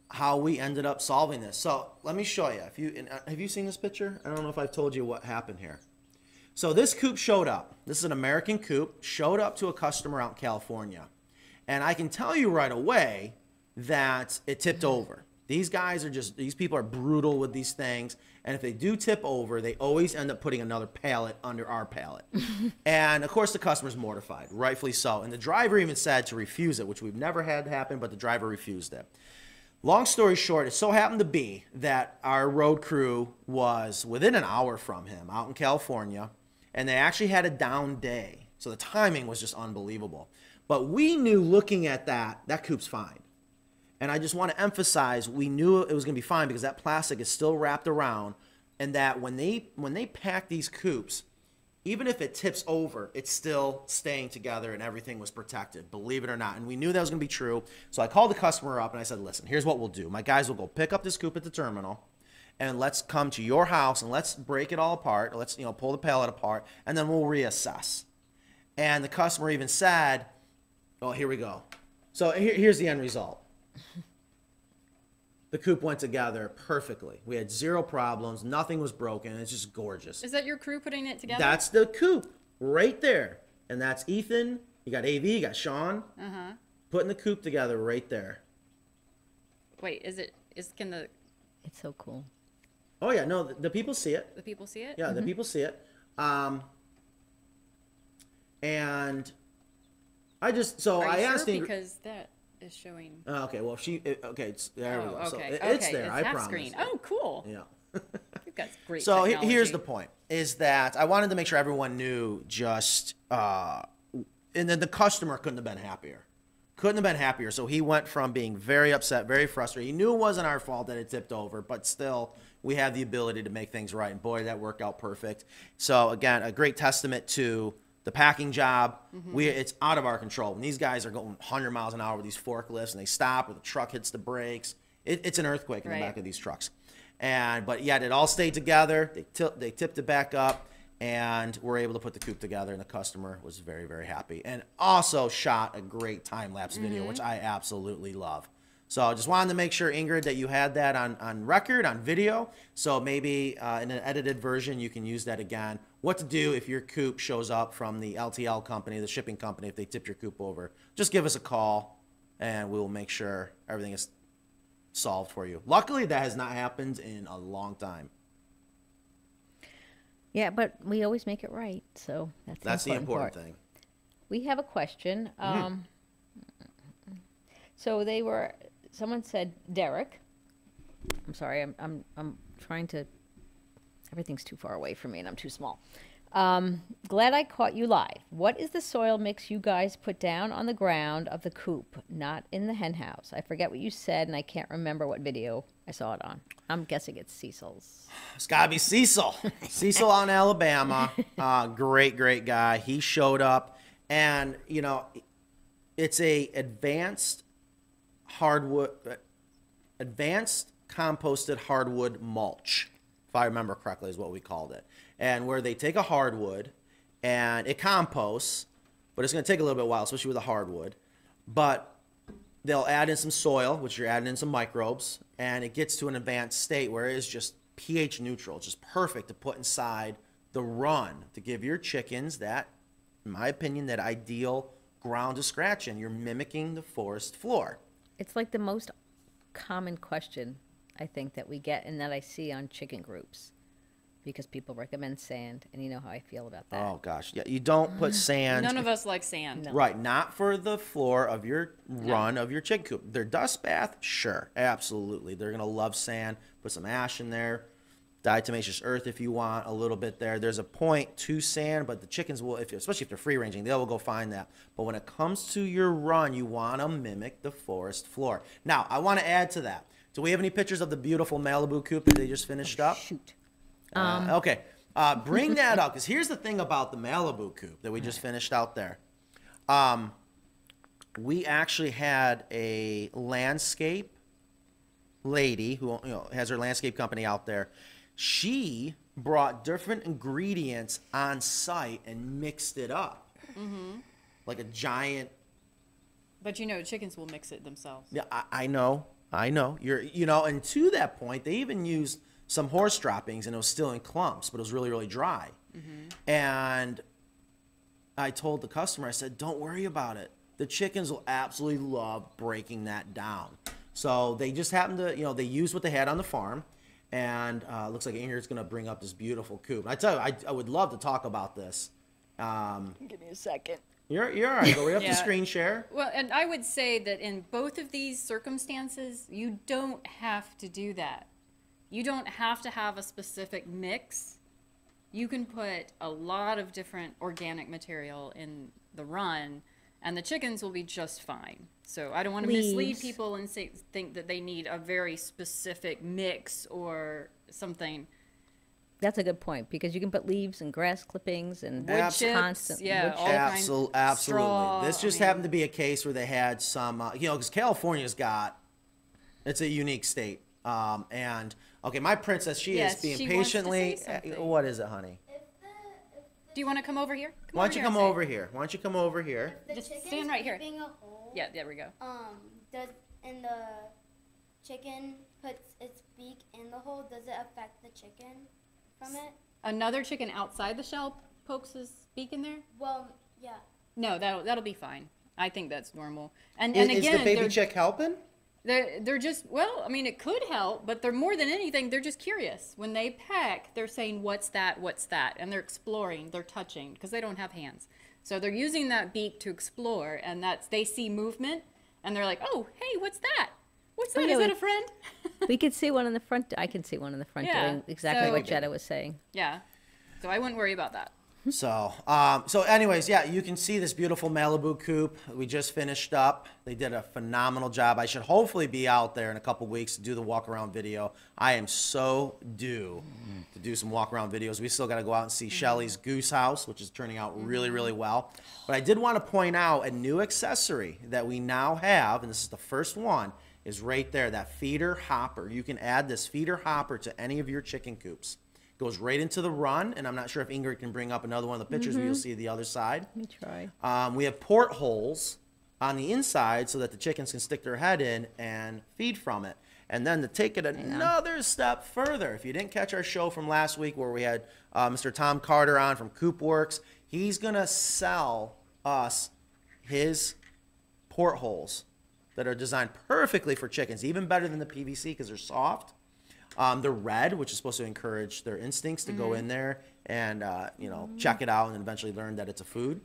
how we ended up solving this. So let me show you. If you uh, have you seen this picture? I don't know if I've told you what happened here. So this coop showed up. This is an American coop. Showed up to a customer out in California, and I can tell you right away that it tipped over. These guys are just these people are brutal with these things, and if they do tip over, they always end up putting another pallet under our pallet. and of course, the customer's mortified, rightfully so. And the driver even said to refuse it, which we've never had happen, but the driver refused it. Long story short, it so happened to be that our road crew was within an hour from him out in California, and they actually had a down day. So the timing was just unbelievable. But we knew looking at that, that coop's fine. And I just want to emphasize we knew it was going to be fine because that plastic is still wrapped around and that when they when they pack these coops, even if it tips over, it's still staying together and everything was protected, believe it or not. And we knew that was going to be true. So I called the customer up and I said, listen, here's what we'll do. My guys will go pick up this coop at the terminal and let's come to your house and let's break it all apart. Let's, you know, pull the pallet apart and then we'll reassess. And the customer even said, oh, here we go. So here, here's the end result. The coop went together perfectly. We had zero problems. Nothing was broken. It's just gorgeous. Is that your crew putting it together? That's the coop right there. And that's Ethan. You got AV, you got Sean. uh-huh. Putting the coop together right there. Wait, is it is can the It's so cool. Oh yeah, no, the, the people see it. the people see it? Yeah, the people see it. Um, and I just so Are I you asked sure? Because that is showing. Oh, okay, well, if she it- okay, it's, there we oh, go. okay. So okay. it's there. I promise. screen. Oh, cool. Yeah. You've got great. So he- here's the point: is that I wanted to make sure everyone knew just, uh, and then the customer couldn't have been happier. couldn't have been happier. So he went from being very upset, very frustrated. He knew it wasn't our fault that it tipped over, but still, we have the ability to make things right. And boy, that worked out perfect. So again, a great testament to the packing job. Mm-hmm. We it's out of our control. When these guys are going 100 miles an hour with these forklifts and they stop or the truck hits the brakes, it, it's an earthquake in Right. the back of these trucks. And but yet it all stayed together. They tilt, they tipped it back up, and we're able to put the coop together. And the customer was very very happy, and also shot a great time lapse video, mm-hmm. which I absolutely love. So I just wanted to make sure Ingrid that you had that on on record on video. So maybe uh, in an edited version you can use that again. What to do if your coop shows up from the LTL company, the shipping company, if they tip your coop over? Just give us a call, and we will make sure everything is solved for you. Luckily, that has not happened in a long time. Yeah, but we always make it right, so that's, That's the important part. thing. We have a question. Mm-hmm. Um, so they were. Someone said Derek. I'm sorry. I'm I'm I'm trying to. Everything's too far away from me, and I'm too small. Um, glad I caught you live. What is the soil mix you guys put down on the ground of the coop, not in the hen house? I forget what you said, and I can't remember what video I saw it on. I'm guessing it's Cecil's. It's got to be Cecil. Cecil on Alabama. Uh, great, great guy. He showed up, and you know, it's a advanced hardwood, uh, advanced composted hardwood mulch, if I remember correctly, is what we called it. And where they take a hardwood and it composts, but it's going to take a little bit while, especially with a hardwood. But they'll add in some soil, which you're adding in some microbes, and it gets to an advanced state where it is just pH neutral, just perfect to put inside the run to give your chickens that, in my opinion, that ideal ground to scratch in. You're mimicking the forest floor. It's like the most common question I think that we get and that I see on chicken groups because people recommend sand, and you know how I feel about that. Oh gosh, yeah, you don't put mm. sand. None of us like sand. No. Right, not for the floor of your run of your chicken coop. Their dust bath, sure, absolutely. They're gonna love sand. Put some ash in there, diatomaceous earth if you want a little bit there. There's a point to sand, but the chickens will, if especially if they're free ranging, they will go find that. But when it comes to your run, you want to mimic the forest floor. Now, I want to add to that. Do we have any pictures of the beautiful Malibu coop that they just finished up? Shoot. Uh, okay. Uh, bring that up because here's the thing about the Malibu coop that we just finished out there. Um, we actually had a landscape lady who you know, has her landscape company out there. She brought different ingredients on site and mixed it up mm-hmm. like a giant But you know, chickens will mix it themselves. yeah, I, I know, I know. You're, you know, and to that point, they even used some horse droppings, and it was still in clumps, but it was really, really dry. Mm-hmm. And I told the customer, I said, "Don't worry about it. The chickens will absolutely love breaking that down." So they just happened to, you know, they used what they had on the farm, and uh, looks like Ingrid's going to bring up this beautiful coop. And I tell you, I, I would love to talk about this. Um, Give me a second. you're, you're all right. Go right up Yeah. to screen share. Well, and I would say that in both of these circumstances, you don't have to do that. You don't have to have a specific mix. You can put a lot of different organic material in the run, and the chickens will be just fine. So I don't want to mislead people and say, think that they need a very specific mix or something. That's a good point because you can put leaves and grass clippings and Wood chips, constant yeah, wood all chips. Absol- absolutely. straw, this I just mean- happened to be a case where they had some, uh, you know, because California's got, it's a unique state. Um, and okay, my princess, she Yes, is being she wants to patiently. say what is it, honey? If the if the, Do you want to come over here? Why don't you here come and say it. over here? Why don't you come over here? if the Just chicken's stand right here. peeping a hole, Yeah, there we go. um, does and the chicken puts its beak in the hole, does it affect the chicken from it? Another chicken outside the shell pokes his beak in there? Well, yeah. No, that'll that'll be fine. I think that's normal. And Is, and is again, the baby they're, chick helping? They're they're just well, I mean, it could help, but they're more than anything, they're just curious. When they peck, they're saying, "What's that? What's that?" And they're exploring, they're touching because they don't have hands. So they're using that beak to explore, and that's they see movement, and they're like, "Oh, hey, what's that? What's Oh, that? yeah, Is we- that a friend?" we could see one in the front. I can see one in the front Yeah, doing exactly so- what Jetta was saying. yeah. So I wouldn't worry about that. Mm-hmm. So, um, so anyways, yeah, you can see this beautiful Malibu coop we just finished up. They did a phenomenal job. I should hopefully be out there in a couple weeks to do the walk around video. I am so due mm-hmm. to do some walk around videos. We still got to go out and see mm-hmm. Shelly's goose house, which is turning out really, really well. But I did want to point out a new accessory that we now have, and this is the first one, is right there, that feeder hopper. You can add this feeder hopper to any of your chicken coops goes right into the run, and I'm not sure if Ingrid can bring up another one of the pictures where you'll see the other side. Let me try. Um, we have portholes on the inside so that the chickens can stick their head in and feed from it. And then to take it another step further, if you didn't catch our show from last week where we had uh, Mr. Tom Carter on from Coop Works, he's gonna sell us his portholes that are designed perfectly for chickens, even better than the PVC because they're soft. Um, they're red, which is supposed to encourage their instincts to go in there and uh, you know check it out and eventually learn that it's a food,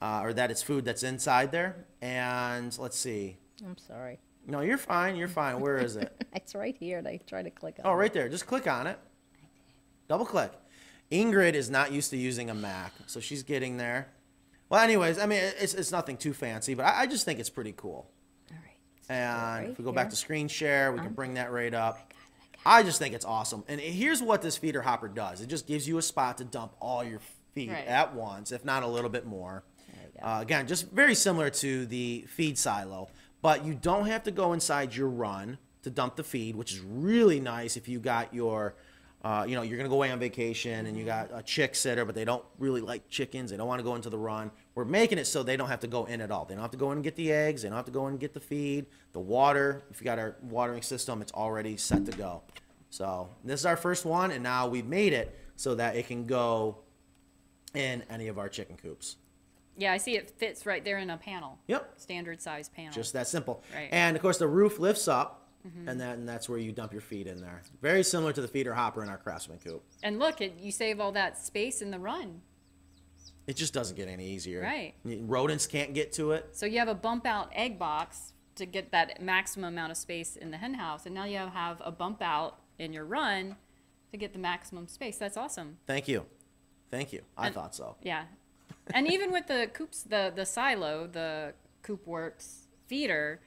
uh, or that it's food that's inside there. And let's see. I'm sorry. No, you're fine. You're fine. Where is it? It's right here, and I try to click on Oh, right there. Just click on it. Double click. Ingrid is not used to using a Mac, so she's getting there. Well, anyways, I mean, it's, it's nothing too fancy, but I, I just think it's pretty cool. All right. And right if we go back here. to screen share, we can bring that right up. I just think it's awesome. And here's what this feeder hopper does. It just gives you a spot to dump all your feed Right. at once, if not a little bit more. Uh, again, just very similar to the feed silo, but you don't have to go inside your run to dump the feed, which is really nice if you got your, uh, you know, you're gonna go away on vacation and you got a chick sitter, but they don't really like chickens. They don't want to go into the run. We're making it so they don't have to go in at all. They don't have to go in and get the eggs. They don't have to go in and get the feed, the water. If you got our watering system, it's already set to go. So this is our first one, and now we've made it so that it can go in any of our chicken coops. Yeah, I see it fits right there in a panel. Yep. Standard size panel. Just that simple. Right. And of course, the roof lifts up, mm-hmm. and then that's where you dump your feed in there. Very similar to the feeder hopper in our Craftsman coop. and look, it, you save all that space in the run. It just doesn't get any easier. Right. Rodents can't get to it. So you have a bump out egg box to get that maximum amount of space in the hen house, and now you have a bump out in your run to get the maximum space. That's awesome. Thank you. Thank you. I And- thought so. Yeah, and even with the coops, the the silo, the Coop Works feeder,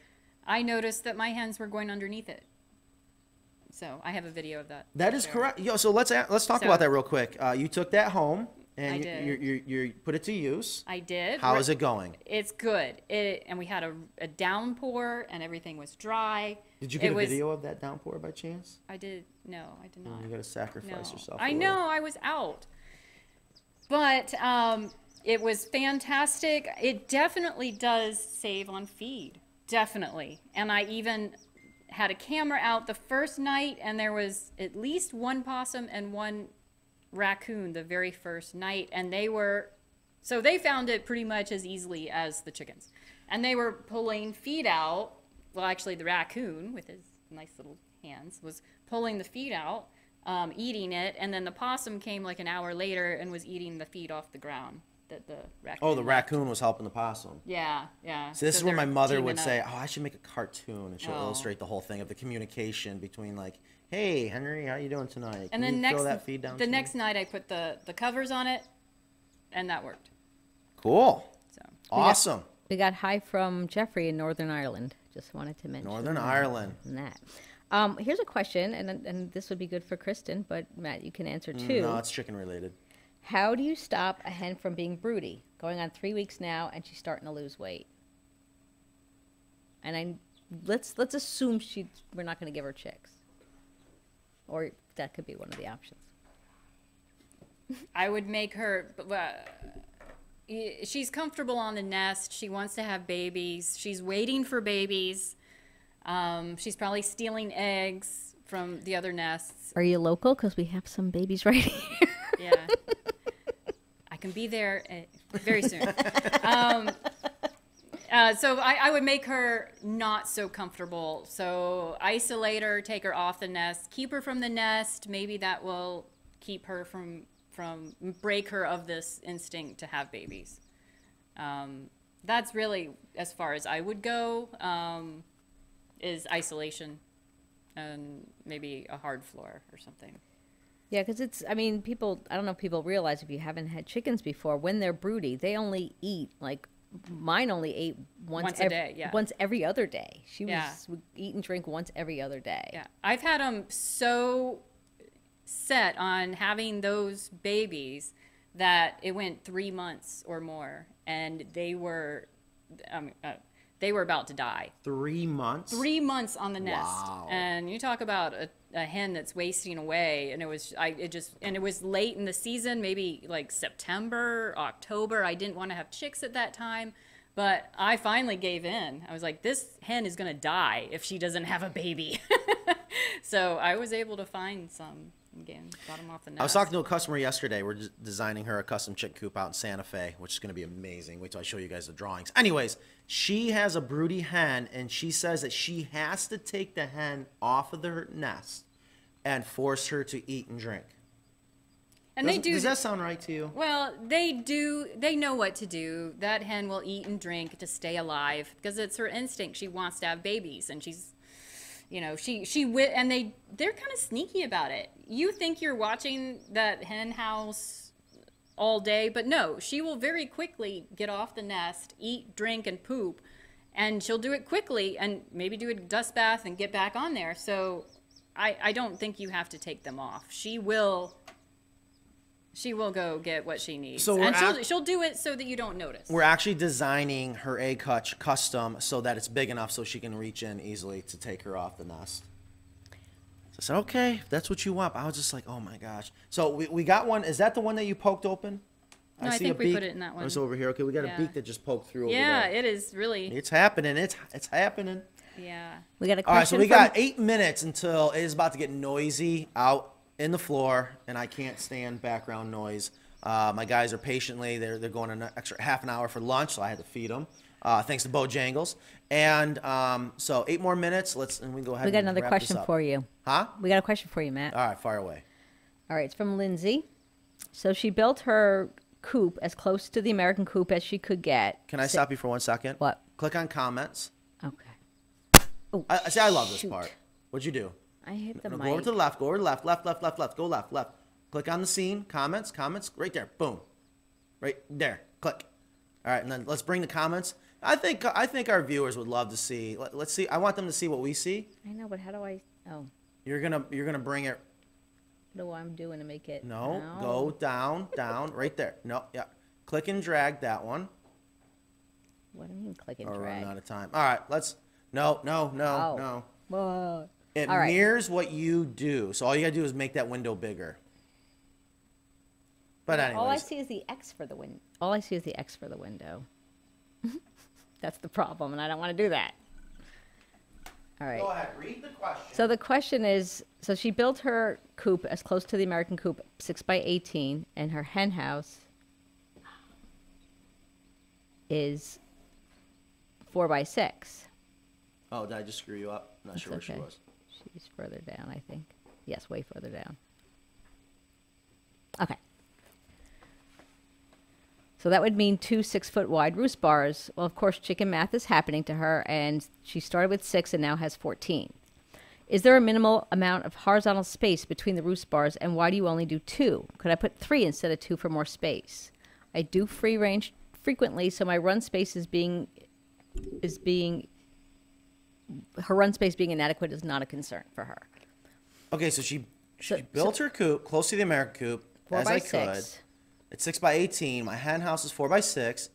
I noticed that my hens were going underneath it. So I have a video of that. That is correct. Yo, so let's let's talk So- about that real quick. Uh, you took that home and I you, did. You, you, you put it to use. I did. How is it going? It's good. It and we had a, a downpour and everything was dry. Did you It get a was- video of that downpour by chance? I did. No, I did not. You got to sacrifice No. yourself. I know I was out, but um, it was fantastic. It definitely does save on feed, definitely. And I even had a camera out the first night, and there was at least one possum and one raccoon the very first night, and they were so they found it pretty much as easily as the chickens, and they were pulling feed out. Well, actually, the raccoon with his nice little hands was pulling the feed out, um, eating it, and then the possum came like an hour later and was eating the feed off the ground that the raccoon. Oh, the raccoon was helping the possum. Yeah, yeah. So this So is where my mother would say, "Oh, I should make a cartoon," and she'll Oh. illustrate the whole thing of the communication between like, "Hey, Henry, how are you doing tonight? And Can then you next, that feed down the to me?" next night, I put the the covers on it, and that worked. Cool, So awesome. We got hi from Jeffrey in Northern Ireland. Just wanted to mention Northern Ireland. that. Um, here's a question, and and this would be good for Kristen, but Matt, you can answer too. No, it's chicken related. How do you stop a hen from being broody? Going on three weeks now, and she's starting to lose weight. And I let's let's assume she we're not going to give her chicks, or that could be one of the options. I would make her. uh, She's comfortable on the nest. She wants to have babies. She's waiting for babies. Um, she's probably stealing eggs from the other nests. Are you local? Because we have some babies right here. Yeah. I can be there uh, very soon. Um, uh, so I, I would make her not so comfortable. So isolate her, take her off the nest, keep her from the nest. Maybe that will keep her from from break her of this instinct to have babies. Um, that's really as far as I would go. Um, is isolation and maybe a hard floor or something. Yeah, because it's, I mean, people, I don't know if people realize if you haven't had chickens before, when they're broody, they only eat, like, mine only ate once, Once a ev- day, yeah. Once every other day. She Yeah. was would eat and drink once every other day. Yeah, I've had them so set on having those babies that it went three months or more, and they were, um, uh, they were about to die. Three months. Three months on the nest, Wow. and you talk about a, a hen that's wasting away, and it was I it just and it was late in the season, maybe like September, October. I didn't want to have chicks at that time. But I finally gave in. I was like, this hen is going to die if she doesn't have a baby. so I was able to find some. Again, got them off the nest. I was talking to a customer yesterday. We're des- designing her a custom chick coop out in Santa Fe, which is going to be amazing. Wait till I show you guys the drawings. Anyways, she has a broody hen, and she says that she has to take the hen off of the nest and force her to eat and drink. and they do. Does that sound right to you? Well, they do. They know what to do. That hen will eat and drink to stay alive because it's her instinct. She wants to have babies, and she's, you know, she she and they they're kind of sneaky about it. You think you're watching that hen house all day, but no, she will very quickly get off the nest, eat, drink, and poop, and she'll do it quickly and maybe do a dust bath and get back on there. So. I, I don't think you have to take them off. She will she will go get what she needs. So and she'll, at- she'll do it so that you don't notice. We're actually designing her egg hutch custom so that it's big enough so she can reach in easily to take her off the nest. So I said, okay, if that's what you want. I was just like, oh my gosh. So we, we got one. Is that the one that you poked open? No, I see think a we beak. put it in that Oh, It's over here. Okay, we got Yeah. a beak that just poked through over yeah, there. it is really. It's happening. It's it's happening. Yeah. We got a All right, so we from- got eight minutes until it is about to get noisy out in the floor, and I can't stand background noise. Uh, my guys are patiently they're they're going an extra half an hour for lunch, so I had to feed them. Uh, thanks to Bojangles, and um, so eight more minutes. Let's and we can go ahead. We got and another wrap question this up. for you. Huh? We got a question for you, Matt. All right, fire away. All right, it's from Lindsay. So she built her coop as close to the American coop as she could get. Can I Si- stop you for one second? What? Click on comments. Okay. Oh, I, I see. I love this shoot. part. What'd you do? I hit the No, mic. go over to the left. Go over to the left. Left. Left. Left. Left. Go left. Left. Click on the scene. Comments. Comments. Right there. Boom. Right there. Click. All right, and then let's bring the comments. I think I think our viewers would love to see. Let, us see. I want them to see what we see. I know, but how do I? Oh, You're gonna you're gonna bring it. what do I'm doing to make it? No. Go down. Down. Right there. No. Yeah. Click and drag that one. What do you mean click and oh, Or drag? running out of time. All right. Let's. No. No. No. Oh. No. Whoa. It All right. mirrors what you do. So all you gotta do is make that window bigger. But anyways. All I see is the X for the win. All I see is the X for the window. That's the problem, and I don't want to do that. All right. Go ahead. Read the question. So the question is, so she built her coop as close to the American coop, six by eighteen, and her hen house is four by six. Oh, did I just screw you up? I'm Not That's sure where she okay. was. She's further down, I think. Yes, way further down. Okay. So that would mean two six foot wide roost bars. Well, of course, chicken math is happening to her, and she started with six and now has 14. Is there a minimal amount of horizontal space between the roost bars, and why do you only do two? Could I put three instead of two for more space? I do free range frequently, so my run space is being is being her run space being inadequate is not a concern for her. Okay, so she she So- built her coop close to the American coop Four as by I could. It's six by eighteen. My hen house is four by six.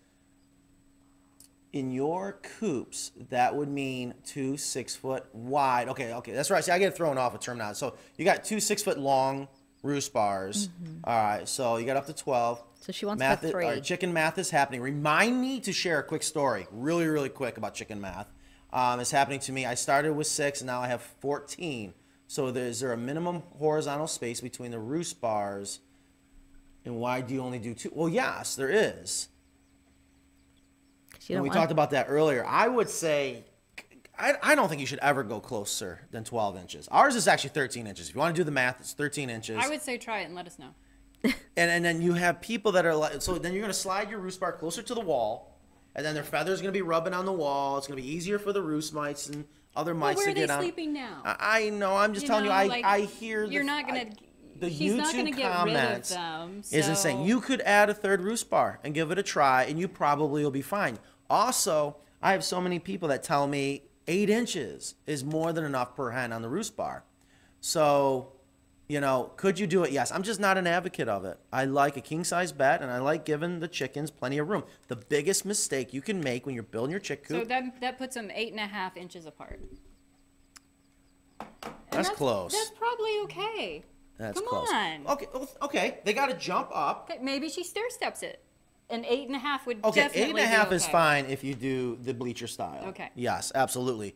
In your coops, that would mean two six foot wide. Okay, okay, that's right. See, I get thrown off a term now. So you got two six foot long roost bars. All right, so you got up to twelve. Mm-hmm. So she wants math. is- all right, three. chicken math is happening. Remind me to share a quick story, really, really quick about chicken math. Um, it's happening to me. I started with six, and now I have fourteen. So there- is there a minimum horizontal space between the roost bars? And why do you only do two? Well, yes, there is. you don't we want- talked about that earlier. I would say, I, I don't think you should ever go closer than 12 inches. Ours is actually 13 inches. If you want to do the math, it's 13 inches. I would say try it and let us know. and, and then you have people that are like, so then you're going to slide your roost bar closer to the wall, and then their feathers going to be rubbing on the wall. It's going to be easier for the roost mites and other Well, mites where to are they get on. sleeping now? I, I know. I'm just You telling know, you. I, like, I hear. The, You're not gonna. I- the she's YouTube not going to get rid of comments them. is insane. You could add a third roost bar and give it a try, and you probably will be fine. Also, I have so many people that tell me eight inches is more than enough per hen on the roost bar. So, you know, could you do it? Yes. I'm just not an advocate of it. I like a king size bed, and I like giving the chickens plenty of room. The biggest mistake you can make when you're building your chick coop. So that that puts them eight and a half inches apart. And That's close. That's probably okay. That's Come close. on. Okay. Okay. They got to jump up. Okay, maybe she stair steps it. An eight and a half would Okay, definitely eight and a be is fine if you do the bleacher style. Okay. Yes, absolutely.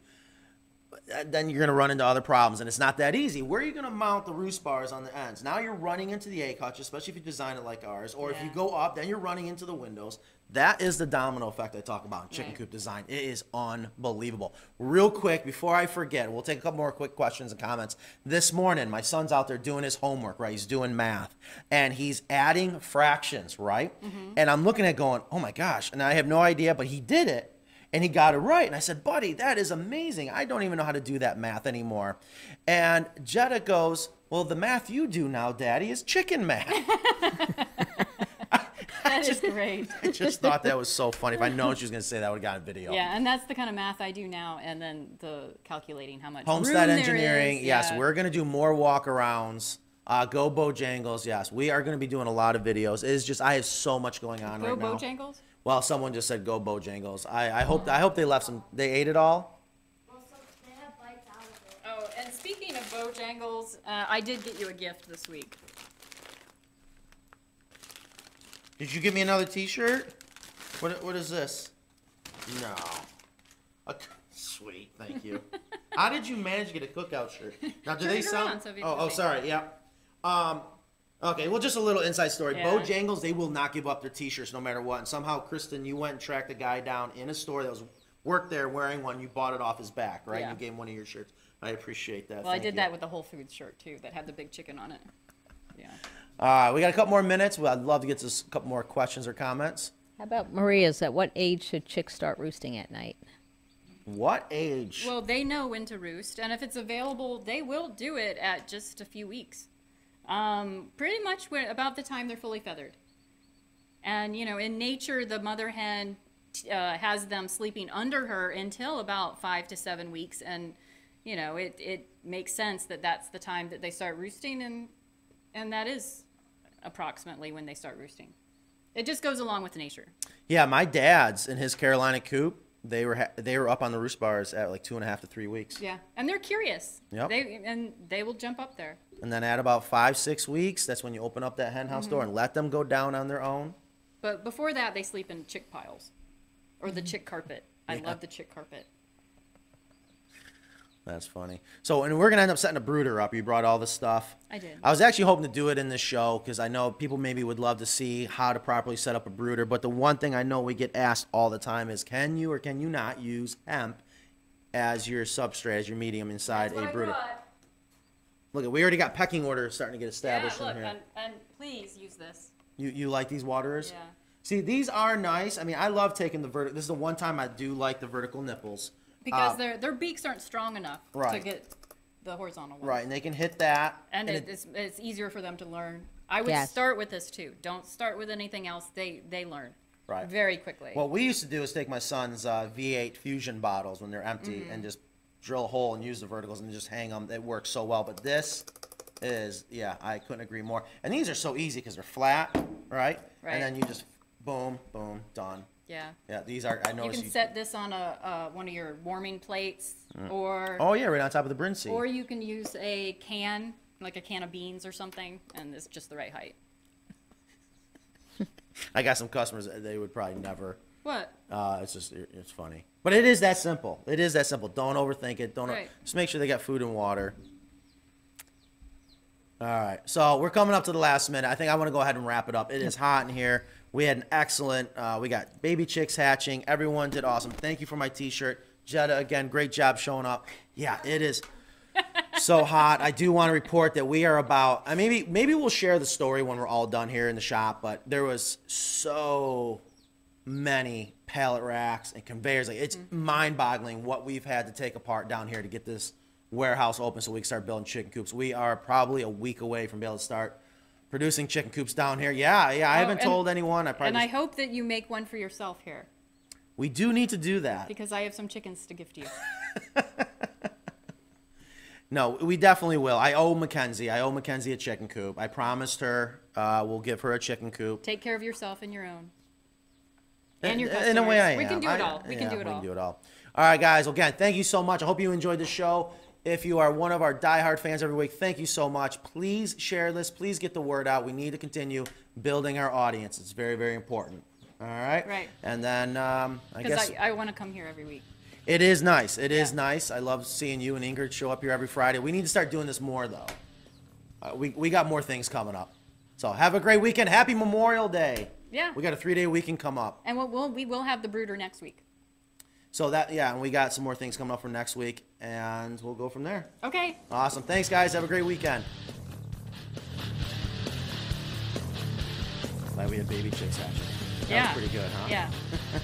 Uh, Then you're going to run into other problems, and it's not that easy. Where are you going to mount the roost bars on the ends? Now you're running into the A hutch, especially if you design it like ours, or if you go up, then you're running into the windows. That is the domino effect I talk about in chicken Right. coop design. It is unbelievable. Real quick, before I forget, we'll take a couple more quick questions and comments. This morning, my son's out there doing his homework, right? He's doing math, and he's adding fractions, right? And I'm looking at going, oh my gosh, and I have no idea, but he did it. And he got it right. And I said, buddy, that is amazing. I don't even know how to do that math anymore. And Jetta goes, well, the math you do now, daddy, is chicken math. That is great. I just thought that was so funny. If I known she was going to say that, I would have gotten video. Yeah, and that's the kind of math I do now, and then the calculating how much Homestead engineering, is, yes, yeah. we're going to do more walkarounds. Uh, go Bojangles, yes. We are going to be doing a lot of videos. It is just, I have so much going on Go right now. Go Bojangles. Well, someone just said go Bojangles. I, I hope I hope they left some. They ate it all. Also, they have bites out of it. Oh, and speaking of Bojangles, uh, I did get you a gift this week. Did you give me another T-shirt? What what is this? No. A c- sweet, thank you. How did you manage to get a cookout shirt? Now, do Turn they it sell? around so we oh, can oh, see. sorry. Yeah. Um. Okay. Well, just a little inside story. Yeah. Bojangles, they will not give up their T-shirts no matter what. And somehow, Kristen, you went and tracked a guy down in a store that was worked there wearing one. You bought it off his back, right? Yeah. You gave him one of your shirts. I appreciate that. Well, I did you. that with the Whole Foods shirt too, that had the big chicken on it. Yeah. All right, we got a couple more minutes. Well, I'd love to get to s- a couple more questions or comments. How about Maria's? At what age should chicks start roosting at night? What age? Well, they know when to roost, and if it's available, they will do it at just a few weeks. Um, pretty much when, about the time they're fully feathered. And, you know, in nature, the mother hen uh, has them sleeping under her until about five to seven weeks. And, you know, it, it makes sense that that's the time that they start roosting, and, and that is approximately when they start roosting. It just goes along with nature. Yeah, my dad's in his Carolina coop. They were ha- they were up on the roost bars at like two and a half to three weeks, Yeah. And they're curious. Yep. They, and they will jump up there. and then at about five six weeks, that's when you open up that hen house door mm-hmm. and let them go down on their own. But before that, they sleep in chick piles or the mm-hmm. chick carpet. I Yeah. love the chick carpet. That's funny. So, and we're gonna end up setting a brooder up. You brought all this stuff. I did. I was actually hoping to do it in this show because I know people maybe would love to see how to properly set up a brooder. But the one thing I know we get asked all the time is, can you or can you not use hemp as your substrate, as your medium inside a brooder? Look, at we already got pecking order starting to get Yeah, established look, in here. and, and please use this. You you like these waterers? Yeah. See, these are nice. I mean, I love taking the vertical. This is the one time I do like the vertical nipples. Because Uh, their their beaks aren't strong enough to get the horizontal ones. right, and they can hit that. And, and it, it's, it's easier for them to learn. I would Yes. start with this too. Don't start with anything else. They they learn Right. very quickly. What we used to do is take my son's uh, V8 Fusion bottles when they're empty Mm-hmm. and just drill a hole and use the verticals and just hang them. It works so well. But this is, yeah, I couldn't agree more. And these are so easy because they're flat, right? Right. And then you just boom, boom, done. Yeah. Yeah, these are. I know You can set this on a uh, one of your warming plates, or oh yeah, right on top of the Brinsea. or you can use a can, like a can of beans or something, and it's just the right height. I got some customers that they would probably never. What? Uh, it's just it- it's funny, but it is that simple. It is that simple. Don't overthink it. Don't Right. just make sure they got food and water. All right, so we're coming up to the last minute. I think I want to go ahead and wrap it up. It is hot in here. We had an excellent. Uh, we got baby chicks hatching. Everyone did awesome. Thank you for my T-shirt, Jetta. Again, great job showing up. Yeah, it is so hot. I do want to report that we are about. I maybe maybe we'll share the story when we're all done here in the shop. But there was so many pallet racks and conveyors. Like it's mind-boggling what we've had to take apart down here to get this warehouse open so we can start building chicken coops. We are probably a week away from being able to start producing chicken coops down here. Yeah, yeah. I haven't and- told anyone. I probably And I just- hope that you make one for yourself here we do need to do that. because I have some chickens to gift you. No, we definitely will. I owe Mackenzie. I owe Mackenzie a chicken coop. I promised her uh, we'll give her a chicken coop. Take care of yourself and your own. And your in a way, I customers. We can am. do it I- all. We can yeah, do it we all. can do it all. All right, guys. Again, thank you so much. I hope you enjoyed the show. If you are one of our diehard fans every week, thank you so much. Please share this. Please get the word out. We need to continue building our audience. It's very, very important. All right. Right. And then um, I guess Because I, I want to come here every week. it is nice. It is Yeah. nice. I love seeing you and Ingrid show up here every Friday. We need to start doing this more though. Uh, we we got more things coming up. So have a great weekend. Happy Memorial Day. Yeah. We got a three day weekend come up. And we'll, we'll, we will have the brooder next week. So that yeah, and we got some more things coming up for next week, and we'll go from there. Okay. Awesome. Thanks, guys. Have a great weekend. Glad we had baby chicks hatching. That yeah. was pretty good, huh? Yeah.